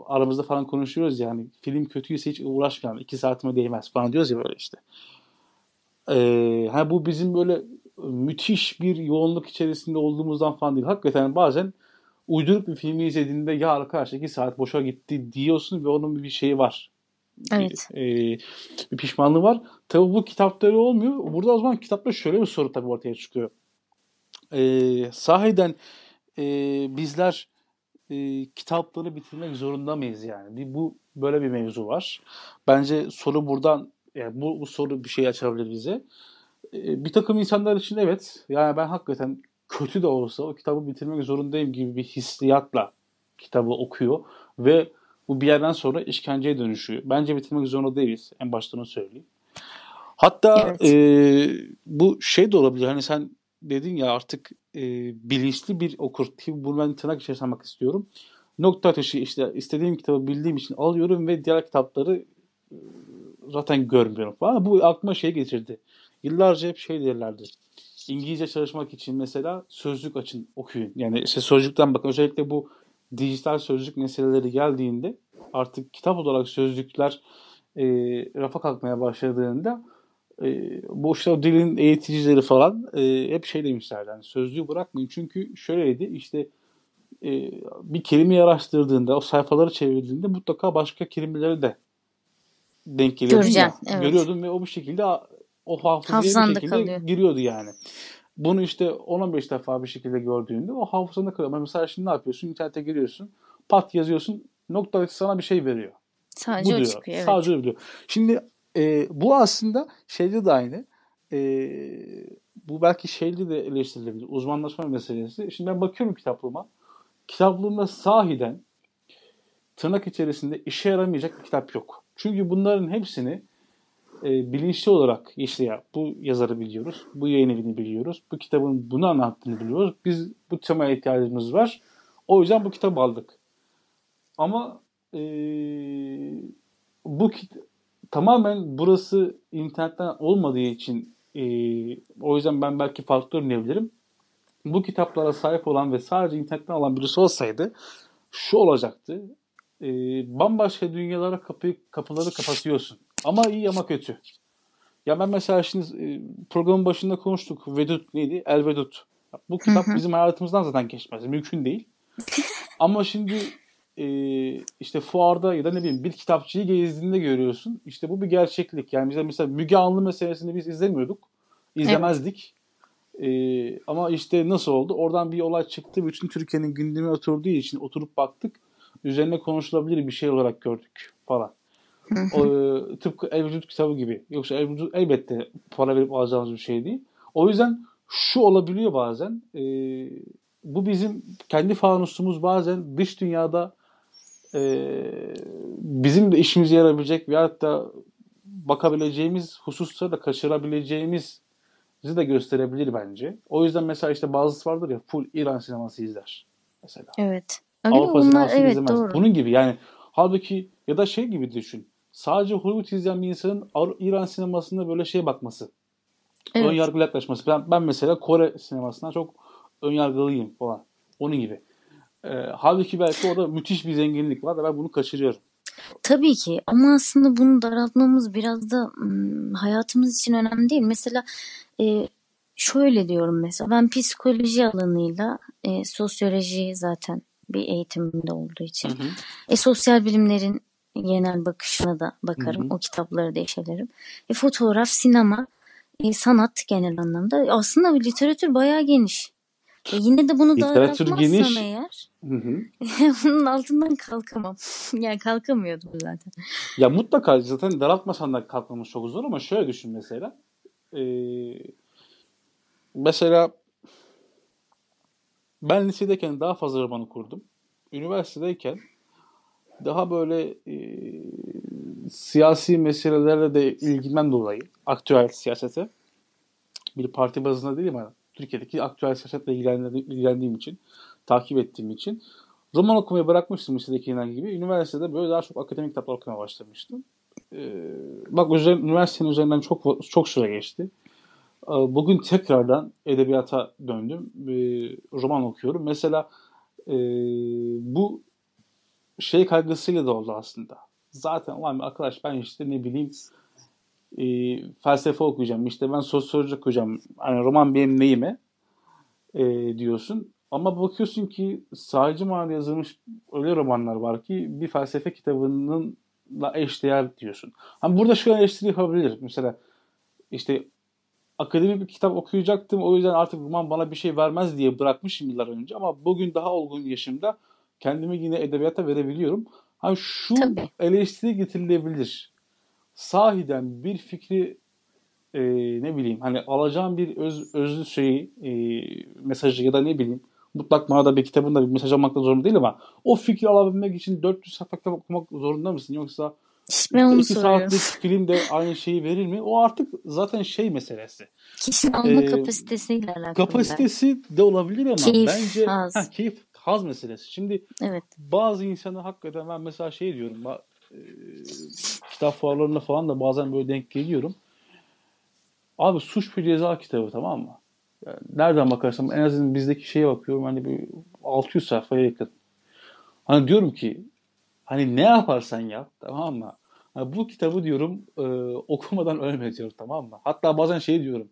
aramızda falan konuşuyoruz ya hani film kötüyse hiç uğraşmayalım. iki saatime değmez falan diyoruz ya böyle işte. Ee, ha bu bizim böyle müthiş bir yoğunluk içerisinde olduğumuzdan falan değil. Hakikaten bazen uyduruk bir filmi izlediğinde ya arkadaş iki saat boşa gitti diyorsun ve onun bir şeyi var. Evet. Bir, e, bir pişmanlığı var. Tabii bu kitapta öyle olmuyor. Burada o zaman kitapta şöyle bir soru tabii ortaya çıkıyor. Ee, sahiden e, bizler e, kitapları bitirmek zorunda mıyız yani? Bir, bu böyle bir mevzu var. Bence soru buradan yani bu, bu soru bir şey açabilir bize. E, bir takım insanlar için evet. Yani ben hakikaten kötü de olsa o kitabı bitirmek zorundayım gibi bir hissiyatla kitabı okuyor ve bu bir yerden sonra işkenceye dönüşüyor. Bence bitirmek zorunda değiliz. En baştan onu söyleyeyim. Hatta Evet. e, bu şey de olabilir. Hani sen dedin ya artık e, bilinçli bir okur. Bunu ben tırnak içerisine almak istiyorum. Nokta atışı işte istediğim kitabı bildiğim için alıyorum ve diğer kitapları e, zaten görmüyorum falan. Bu aklıma şey getirdi. Yıllarca hep şey derlerdi. İngilizce çalışmak için mesela sözlük açın, okuyun. Yani işte sözlükten bakın. Özellikle bu dijital sözlük meseleleri geldiğinde artık kitap olarak sözlükler e, rafa kalkmaya başladığında e, bu işte dilin eğiticileri falan e, hep şey demişlerdi. Yani sözlüğü bırakmayın. Çünkü şöyleydi işte e, bir kelimeyi araştırdığında, o sayfaları çevirdiğinde mutlaka başka kelimeleri de denk Göreceğim, ya. evet. Görüyordun ve o bir şekilde o hafızaya bir şekilde kalıyor. giriyordu yani. Bunu işte 10-15 defa bir şekilde gördüğünde o hafızanda kalıyor. Ama Mesela şimdi ne yapıyorsun? İnternete giriyorsun. Pat yazıyorsun. Nokta sana bir şey veriyor. Sadece Bu o diyor. çıkıyor. Evet. Sadece o diyor. Şimdi e, bu aslında şeyde de aynı. E, bu belki şeyde de eleştirilebilir. Uzmanlaşma meselesi. Şimdi ben bakıyorum kitaplığıma. Kitaplığımda sahiden tırnak içerisinde işe yaramayacak bir kitap yok. Çünkü bunların hepsini e, bilinçli olarak işte ya bu yazarı biliyoruz, bu yayın evini biliyoruz, bu kitabın bunu anlattığını biliyoruz. Biz bu temaya ihtiyacımız var. O yüzden bu kitabı aldık. Ama e, bu kit tamamen burası internetten olmadığı için e, o yüzden ben belki farklı örneğebilirim. Bu kitaplara sahip olan ve sadece internetten alan birisi olsaydı şu olacaktı. E, bambaşka dünyalara kapıyı, kapıları kapatıyorsun. Ama iyi ama kötü. Ya ben mesela şimdi e, programın başında konuştuk. Vedut neydi? El Vedut. Bu kitap Hı hı. bizim hayatımızdan zaten geçmez. Mümkün değil. Ama şimdi e, işte fuarda ya da ne bileyim bir kitapçıyı gezdiğinde görüyorsun. İşte bu bir gerçeklik. Yani bize mesela Müge Anlı meselesini biz izlemiyorduk. İzlemezdik. E, ama işte nasıl oldu? Oradan bir olay çıktı. Bütün Türkiye'nin gündemine oturduğu için oturup baktık. Üzerine konuşulabilir bir şey olarak gördük falan. O, e, tıpkı El Vücut kitabı gibi. Yoksa El Vücut elbette para verip alacağımız bir şey değil. O yüzden şu olabiliyor bazen. e, bu bizim kendi fanusumuz bazen dış dünyada e, bizim de işimize yarayabilecek veyahut da bakabileceğimiz hususları da kaçırabileceğimiz de gösterebilir bence. O yüzden mesela işte bazısı vardır ya full İran sineması izler. Mesela. Evet. Öyle Avrupa bunlar sinemasını evet izlemez. doğru. Bunun gibi yani halbuki ya da şey gibi düşün. Sadece Hollywood izleyen bir insanın İran sinemasına böyle şey bakması. Ön Evet. yargılı yaklaşması. Ben, ben mesela Kore sinemasına çok ön yargılıyım falan. Onun gibi. Ee, halbuki belki orada müthiş bir zenginlik var da ben bunu kaçırıyorum. Tabii ki ama aslında bunu daraltmamız biraz da ım, hayatımız için önemli değil. Mesela e, şöyle diyorum mesela ben psikoloji alanıyla e, sosyoloji zaten bir eğitimimde olduğu için e, sosyal bilimlerin genel bakışına da bakarım. Hı hı. O kitapları da işlerim. E, fotoğraf, sinema, e, sanat genel anlamda. Aslında literatür bayağı geniş. E, yine de bunu Literatür geniş. eğer Hı hı. bunun altından kalkamam. yani kalkamıyordum zaten. Ya mutlaka zaten daraltmasan da kalkmamız çok zor ama şöyle düşün mesela. Ee, mesela ben lisedeyken daha fazla roman okurdum. Üniversitedeyken daha böyle e, siyasi meselelerle de ilgimden dolayı aktüel siyasete bir parti bazında değil ama Türkiye'deki aktüel siyasetle ilgilendiğim, için takip ettiğim için roman okumayı bırakmıştım lisedekinden gibi. Üniversitede böyle daha çok akademik kitaplar okumaya başlamıştım. Ee, bak üzer, üniversitenin üzerinden çok çok süre geçti. Ee, Bugün tekrardan edebiyata döndüm. Ee, roman okuyorum. Mesela e, bu şey kaygısıyla da oldu aslında. Zaten ulan arkadaş ben işte ne bileyim e, felsefe okuyacağım. İşte ben sosyoloji okuyacağım. Hani roman benim neyime e, diyorsun. Ama bakıyorsun ki sadece manada yazılmış öyle romanlar var ki bir felsefe kitabının da eşdeğer diyorsun. Hani burada şu eleştiri yapabilir. Mesela işte akademik bir kitap okuyacaktım. O yüzden artık roman bana bir şey vermez diye bırakmışım yıllar önce. Ama bugün daha olgun yaşımda kendimi yine edebiyata verebiliyorum. Hani şu Tabii. eleştiri getirilebilir. Sahiden bir fikri e, ne bileyim hani alacağım bir öz, özlü şeyi e, mesajı ya da ne bileyim mutlak manada bir kitabında bir mesaj almakta zorunda değil ama o fikri alabilmek için 400 sayfa kitap okumak zorunda mısın? Yoksa ben onu iki soruyorum. saatlik film de aynı şeyi verir mi? O artık zaten şey meselesi. Kişinin alma Ee, kapasitesiyle alakalı. Kapasitesi de olabilir ama Keyif, bence haz. Heh, keyif, haz meselesi. Şimdi Evet. bazı insanlar hakikaten ben mesela şey diyorum. e, kitap fuarlarında falan da bazen böyle denk geliyorum. Abi suç bir ceza kitabı tamam mı? Yani nereden bakarsam en azından bizdeki şeye bakıyorum hani bir 600 sayfaya yakın. Hani diyorum ki hani ne yaparsan yap tamam mı? Hani bu kitabı diyorum e, okumadan ölme diyorum tamam mı? Hatta bazen şey diyorum.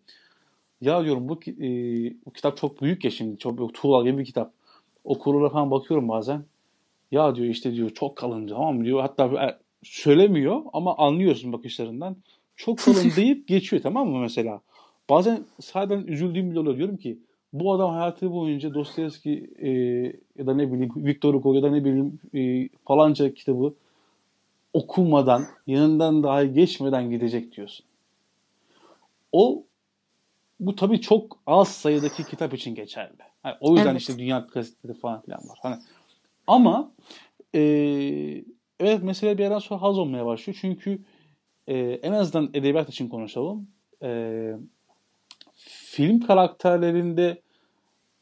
Ya diyorum bu, e, bu kitap çok büyük ya şimdi. Çok büyük tuğla gibi bir kitap. Okurlara falan bakıyorum bazen. Ya diyor işte diyor çok kalın tamam mı diyor. Hatta e, söylemiyor ama anlıyorsun bakışlarından. Çok kalın deyip geçiyor tamam mı mesela? Bazen sadece üzüldüğüm bile oluyor. Diyorum ki bu adam hayatı boyunca Dostoyevski e, ya da ne bileyim Victor Hugo ya da ne bileyim e, falanca kitabı okumadan, yanından dahi geçmeden gidecek diyorsun. O bu tabii çok az sayıdaki kitap için geçerli. Yani o yüzden evet. işte dünya klasikleri falan filan var. Hani ama e, evet mesele bir yerden sonra haz olmaya başlıyor. Çünkü e, en azından edebiyat için konuşalım. E, film karakterlerinde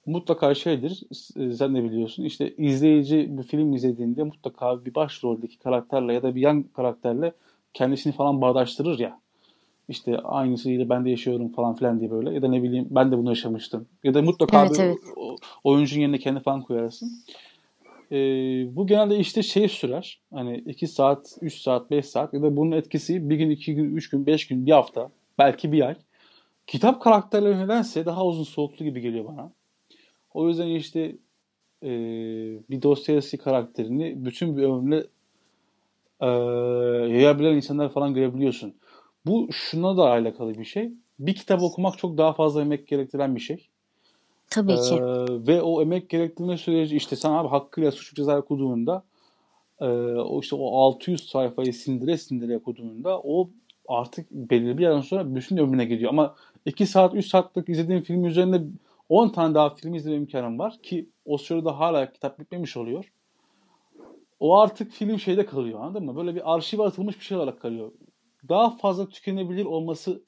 mutlaka şeydir, sen de biliyorsun. İşte izleyici bir film izlediğinde mutlaka bir başroldeki karakterle ya da bir yan karakterle kendisini falan bağdaştırır ya. İşte aynısıyla ben de yaşıyorum falan filan diye böyle. Ya da ne bileyim ben de bunu yaşamıştım. Ya da mutlaka evet, bir evet. oyuncunun yerine kendi falan koyarsın. Ee, bu genelde işte şey sürer. Hani 2 saat, 3 saat, 5 saat ya da bunun etkisi bir gün, iki gün, üç gün, beş gün, bir hafta, belki bir ay. Kitap karakterleri nedense daha uzun soluklu gibi geliyor bana. O yüzden işte e, bir Dostoyevski karakterini bütün bir ömrüne e, yayabilen insanlar falan görebiliyorsun. Bu şuna da alakalı bir şey. Bir kitap okumak çok daha fazla emek gerektiren bir şey. Tabii ki. Ee, ve o emek gerektirme süreci işte sen abi hakkıyla suç ceza okuduğunda e, o işte o 600 sayfayı sindire sindire okuduğunda o artık belirli bir yerden sonra bütün ömrüne gidiyor. Ama 2 saat 3 saatlik izlediğim film üzerinde 10 tane daha film izleme imkanım var ki o sırada hala kitap bitmemiş oluyor. O artık film şeyde kalıyor anladın mı? Böyle bir arşive atılmış bir şey olarak kalıyor. Daha fazla tükenebilir olması,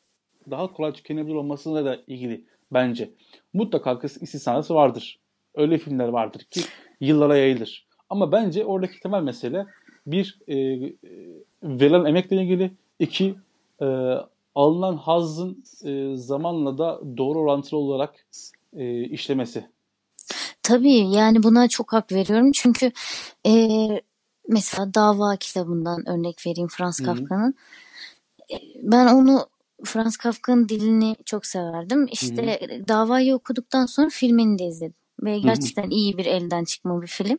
daha kolay tükenebilir olmasıyla da ilgili bence. Mutlaka istisnası vardır. Öyle filmler vardır ki yıllara yayılır. Ama bence oradaki temel mesele bir e, e verilen emekle ilgili, iki e, alınan hazın e, zamanla da doğru orantılı olarak e, işlemesi. Tabii yani buna çok hak veriyorum çünkü e, mesela Dava kitabından örnek vereyim Franz Kafka'nın. E, ben onu Franz Kafka'nın dilini çok severdim. İşte Hı-hı. Davayı okuduktan sonra filmini de izledim. Ve gerçekten Hı-hı. iyi bir elden çıkma bir film.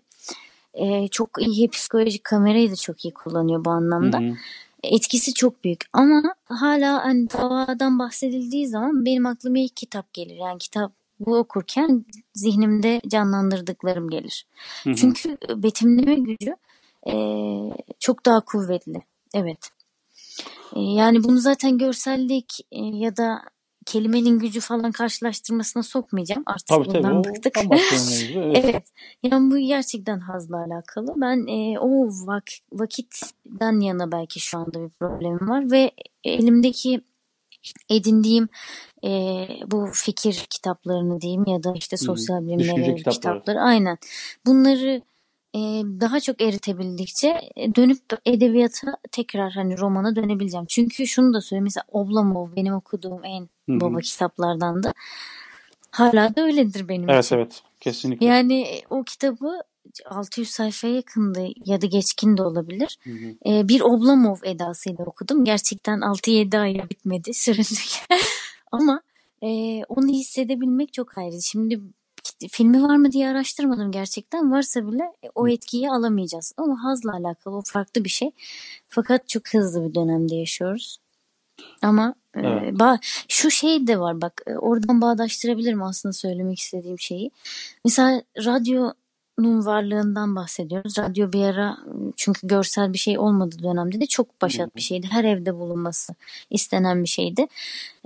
E, çok iyi psikolojik kamerayı da çok iyi kullanıyor bu anlamda. Hı-hı etkisi çok büyük ama hala hani davadan bahsedildiği zaman benim aklıma ilk kitap gelir. Yani kitap bu okurken zihnimde canlandırdıklarım gelir. Hı hı. Çünkü betimleme gücü e, çok daha kuvvetli. Evet. E, yani bunu zaten görsellik e, ya da kelimenin gücü falan karşılaştırmasına sokmayacağım. Artık tabii, bundan tabii, bıktık. evet. evet. Yani bu gerçekten hazla alakalı. Ben e, o vak vakitten yana belki şu anda bir problemim var ve elimdeki edindiğim e, bu fikir kitaplarını diyeyim ya da işte sosyal bilimlere kitapları. kitapları aynen bunları daha çok eritebildikçe e, dönüp edebiyata tekrar hani romana dönebileceğim. Çünkü şunu da söyleyeyim mesela Oblomov benim okuduğum en Hı-hı. baba kitaplardan da hala da öyledir benim evet, için. Evet kesinlikle. Yani e, o kitabı 600 sayfaya yakındı ya da geçkin de olabilir. Hı hı. Ee, bir Oblomov edasıyla okudum. Gerçekten 6-7 aya bitmedi süründük. Ama e, onu hissedebilmek çok ayrı. Şimdi filmi var mı diye araştırmadım gerçekten. Varsa bile e, o etkiyi alamayacağız. Ama hazla alakalı o farklı bir şey. Fakat çok hızlı bir dönemde yaşıyoruz. Ama e, evet. e, ba- şu şey de var bak e, oradan bağdaştırabilirim aslında söylemek istediğim şeyi. Mesela radyonun varlığından bahsediyoruz. Radyo bir ara çünkü görsel bir şey olmadığı dönemde de çok başat bir şeydi. Her evde bulunması istenen bir şeydi.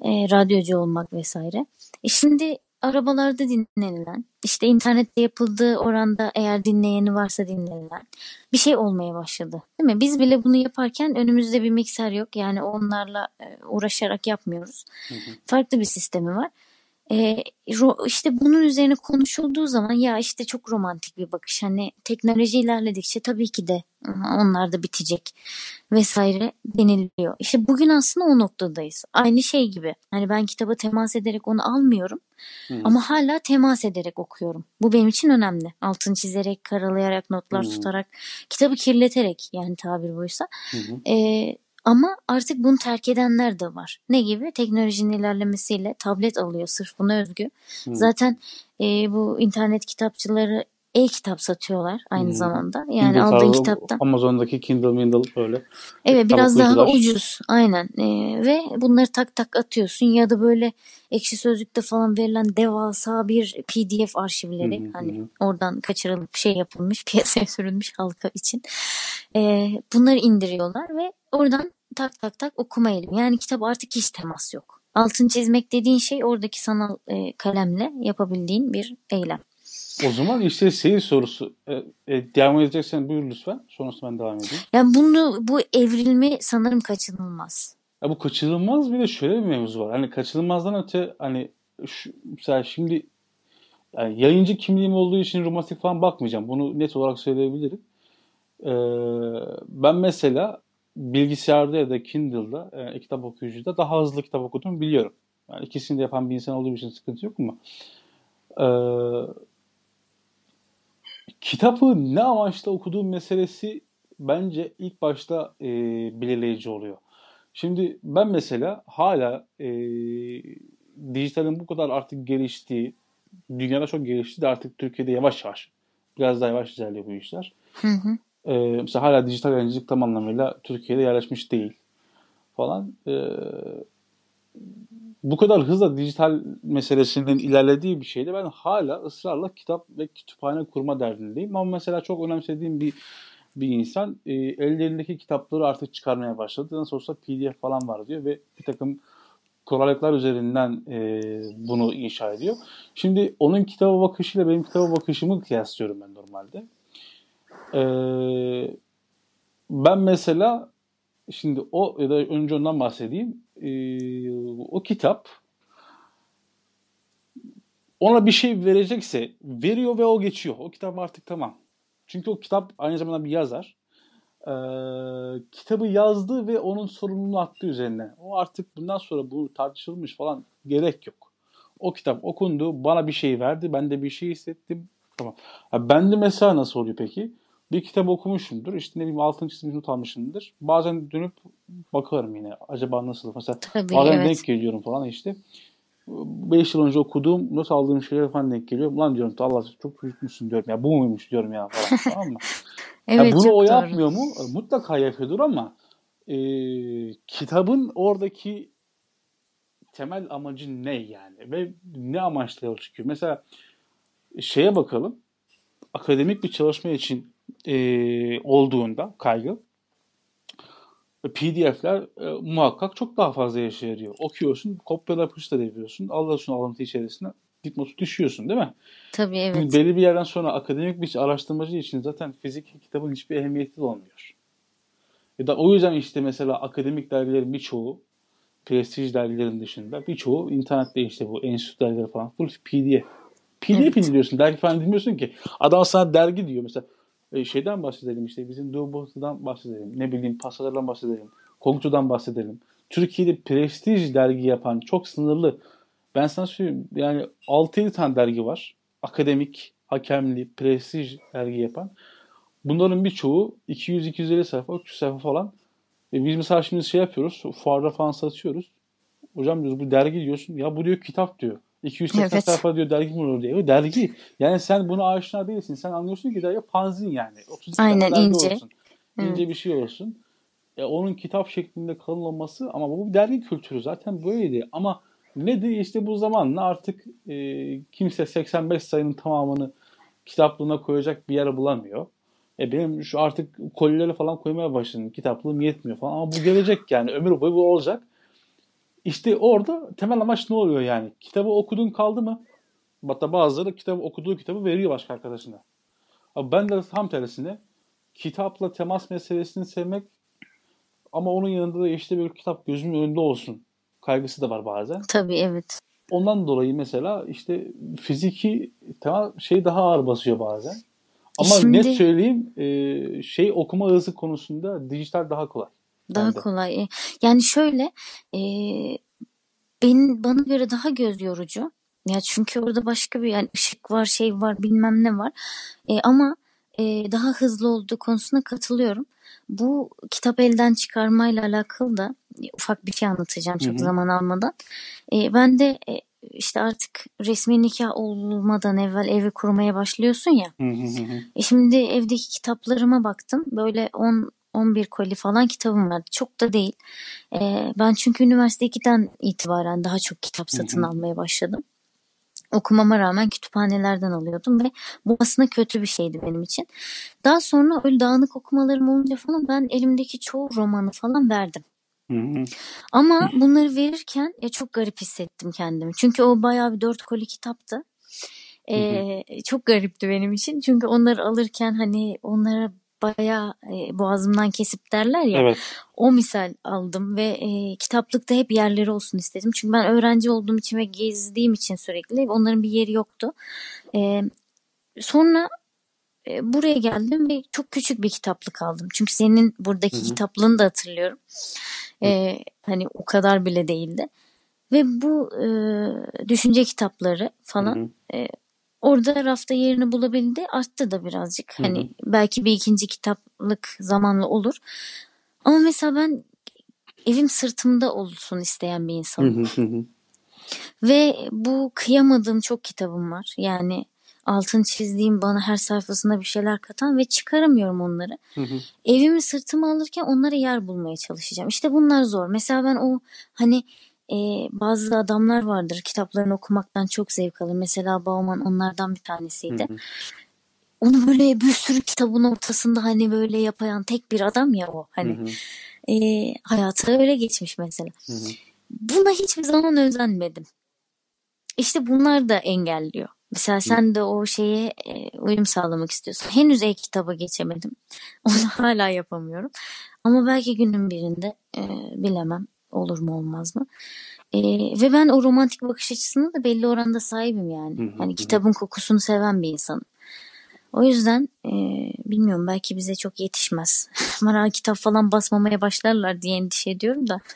E, radyocu olmak vesaire. E şimdi arabalarda dinlenilen, işte internette yapıldığı oranda eğer dinleyeni varsa dinlenilen bir şey olmaya başladı. Değil mi? Biz bile bunu yaparken önümüzde bir mikser yok. Yani onlarla e, uğraşarak yapmıyoruz. Hı hı. Farklı bir sistemi var. E, işte bunun üzerine konuşulduğu zaman ya işte çok romantik bir bakış hani teknoloji ilerledikçe tabii ki de onlar da bitecek vesaire deniliyor. İşte bugün aslında o noktadayız. Aynı şey gibi. Hani ben kitaba temas ederek onu almıyorum Hı. ama hala temas ederek okuyorum. Bu benim için önemli. Altını çizerek, karalayarak, notlar Hı. tutarak, kitabı kirleterek yani tabir buysa. Hı hı. Ama artık bunu terk edenler de var. Ne gibi? Teknolojinin ilerlemesiyle tablet alıyor sırf buna özgü. Hı. Zaten e, bu internet kitapçıları e-kitap satıyorlar aynı Hı. zamanda. Yani Kindle aldığın kitaptan. Amazon'daki Kindle Mindle böyle Evet biraz daha ucuz aynen Ee, ve bunları tak tak atıyorsun ya da böyle ekşi sözlükte falan verilen devasa bir PDF arşivleri hı hani hı. oradan kaçırılıp şey yapılmış piyasaya sürülmüş halka için Ee, bunları indiriyorlar ve oradan tak tak tak okuma eğilimi yani kitap artık hiç temas yok altın çizmek dediğin şey oradaki sanal e, kalemle yapabildiğin bir eylem. O zaman işte seyir sorusu. E, e, devam edeceksen buyur lütfen. Sonrasında ben devam edeyim. Yani bunu bu evrilme sanırım kaçınılmaz. Ya bu kaçınılmaz bir de şöyle bir mevzu var. Hani kaçınılmazdan öte hani şu, mesela şimdi yani yayıncı kimliğim olduğu için romantik falan bakmayacağım. Bunu net olarak söyleyebilirim. Ee, ben mesela bilgisayarda ya da Kindle'da e, kitap okuyucuda daha hızlı kitap okuduğumu biliyorum. Yani ikisini de yapan bir insan olduğu için sıkıntı yok ama e, kitabı ne amaçla okuduğum meselesi bence ilk başta e, belirleyici oluyor. Şimdi ben mesela hala e, dijitalin bu kadar artık geliştiği, dünyada çok gelişti de artık Türkiye'de yavaş yavaş, biraz daha yavaş ilerliyor bu işler. Hı hı. E, mesela hala dijital yayıncılık tam anlamıyla Türkiye'de yerleşmiş değil falan. E, bu kadar hızla dijital meselesinin ilerlediği bir şeyde ben hala ısrarla kitap ve kütüphane kurma derdindeyim. Ama mesela çok önemsediğim bir bir insan e, ellerindeki kitapları artık çıkarmaya başladı. Nasıl olsa PDF falan var diyor ve bir takım kolaylıklar üzerinden e, bunu inşa ediyor. Şimdi onun kitaba bakışıyla benim kitaba bakışımı kıyaslıyorum ben normalde. E, ben mesela şimdi o ya da önce ondan bahsedeyim. E, o kitap ona bir şey verecekse veriyor ve o geçiyor. O kitap artık tamam. Çünkü o kitap aynı zamanda bir yazar. Ee, kitabı yazdı ve onun sorumluluğunu attı üzerine. O artık bundan sonra bu tartışılmış falan gerek yok. O kitap okundu, bana bir şey verdi, ben de bir şey hissettim. Tamam. Ha, ben de mesela nasıl oluyor peki? Bir kitap okumuşumdur, işte ne bileyim altını çizmiş not almışımdır. Bazen dönüp bakarım yine. Acaba nasıl? Mesela Tabii bazen evet. denk geliyorum falan işte. 5 yıl önce okuduğum, not aldığım şeyler falan denk geliyor. Lan diyorum Allah çok büyütmüşsün diyorum ya. Bu muymuş diyorum ya falan tamam mı? Ya Evet bunu çok o doğru. yapmıyor mu? Mutlaka yapıyordur ama e, kitabın oradaki temel amacı ne yani? Ve ne amaçla yola çıkıyor? Mesela şeye bakalım. Akademik bir çalışma için e, olduğunda kaygı PDF'ler e, muhakkak çok daha fazla yaşa yarıyor. Okuyorsun, kopyala yapıştır yapıyorsun. Alıyorsun alıntı içerisine dipnotu düşüyorsun değil mi? Tabii Şimdi evet. belli bir yerden sonra akademik bir araştırmacı için zaten fizik kitabın hiçbir ehemmiyeti olmuyor. Ya da o yüzden işte mesela akademik dergilerin birçoğu prestij dergilerin dışında birçoğu internette işte bu enstitü dergileri falan full PDF. PDF Evet. indiriyorsun. Dergi falan dinliyorsun ki. Adam sana dergi diyor. Mesela e, şeyden bahsedelim işte bizim Dubois'dan bahsedelim. Ne bileyim pasalardan bahsedelim. Kongcu'dan bahsedelim. Türkiye'de prestij dergi yapan çok sınırlı. Ben sana söyleyeyim yani 6-7 tane dergi var. Akademik, hakemli, prestij dergi yapan. Bunların birçoğu 200-250 sayfa, 300 sayfa falan. E biz mesela şimdi şey yapıyoruz. Fuarda falan satıyoruz. Hocam diyoruz bu dergi diyorsun. Ya bu diyor kitap diyor. 280 Evet. sayfa diyor dergi mi olur diyor. E, dergi. Yani sen buna aşina değilsin. Sen anlıyorsun ki dergi fanzin yani. 30 Aynen, ince. olsun. İnce Evet. bir şey olsun. E, onun kitap şeklinde kalın olması ama bu bir dergi kültürü zaten böyleydi. Ama ne de işte bu zamanla artık e, kimse 85 sayının tamamını kitaplığına koyacak bir yer bulamıyor. E benim şu artık kolileri falan koymaya başladım. Kitaplığım yetmiyor falan ama bu gelecek yani. Ömür boyu bu olacak. İşte orada temel amaç ne oluyor yani? Kitabı okudun kaldı mı? Hatta bazıları kitabı okuduğu kitabı veriyor başka arkadaşına. Abi ben de tam tersine kitapla temas meselesini sevmek ama onun yanında da işte bir kitap gözümün önünde olsun kaygısı da var bazen. Tabii evet. ondan dolayı mesela işte fiziki tamam şey daha ağır basıyor bazen. Ama Şimdi- net söyleyeyim şey okuma hızı konusunda dijital daha kolay. Daha Bence. kolay. E, Yani şöyle e, benim bana göre daha göz yorucu. Ya çünkü orada başka bir yani ışık var, şey var, bilmem ne var. E, ama e, daha hızlı olduğu konusuna katılıyorum. Bu kitap elden çıkarmayla alakalı da e, ufak bir şey anlatacağım çok Hı hı. zaman almadan. E, ben de e, işte artık resmi nikah olmadan evvel evi kurmaya başlıyorsun ya. Hı hı hı hı. E şimdi evdeki kitaplarıma baktım. Böyle 10 11 koli falan kitabım vardı. Çok da değil. E, ben çünkü üniversite 2'den itibaren daha çok kitap satın almaya başladım. Okumama rağmen kütüphanelerden alıyordum ve bu aslında kötü bir şeydi benim için. Daha sonra öyle dağınık okumalarım olunca falan ben elimdeki çoğu romanı falan verdim. Ama bunları verirken ya çok garip hissettim kendimi. Çünkü o bayağı bir dört koli kitaptı. Ee, çok garipti benim için. Çünkü onları alırken hani onlara bayağı e, boğazımdan kesip derler ya. Evet. O misal aldım ve e, kitaplıkta hep yerleri olsun istedim. Çünkü ben öğrenci olduğum için ve gezdiğim için sürekli onların bir yeri yoktu. E, sonra e, buraya geldim ve çok küçük bir kitaplık aldım. Çünkü senin buradaki Hı hı. kitaplığını da hatırlıyorum. E, hani o kadar bile değildi. Ve bu e, düşünce kitapları falan hı. Orada rafta yerini bulabildi. Arttı da birazcık. Hı hı. Hani belki bir ikinci kitaplık zamanla olur. Ama mesela ben evim sırtımda olsun isteyen bir insanım. Ve bu kıyamadığım çok kitabım var. Yani altın çizdiğim bana her sayfasında bir şeyler katan ve çıkaramıyorum onları. Hı hı. Evimi sırtıma alırken onlara yer bulmaya çalışacağım. İşte bunlar zor. Mesela ben o hani e, bazı adamlar vardır kitaplarını okumaktan çok zevk alır. Mesela Bauman onlardan bir tanesiydi. Hı hı. Onu böyle bir sürü kitabın ortasında hani böyle yapayan tek bir adam ya o. Hani Hı hı. e, hayatı öyle geçmiş mesela. Hı hı. Buna hiçbir zaman özenmedim. İşte bunlar da engelliyor. Mesela sen de o şeye e, uyum sağlamak istiyorsun. Henüz e-kitaba geçemedim. Onu hala yapamıyorum. Ama belki günün birinde e, bilemem olur mu olmaz mı. E, ve ben o romantik bakış açısına da belli oranda sahibim yani. Hı hı, hı. kitabın kokusunu seven bir insanım. O yüzden e, bilmiyorum belki bize çok yetişmez. Bana kitap falan basmamaya başlarlar diye endişe ediyorum da.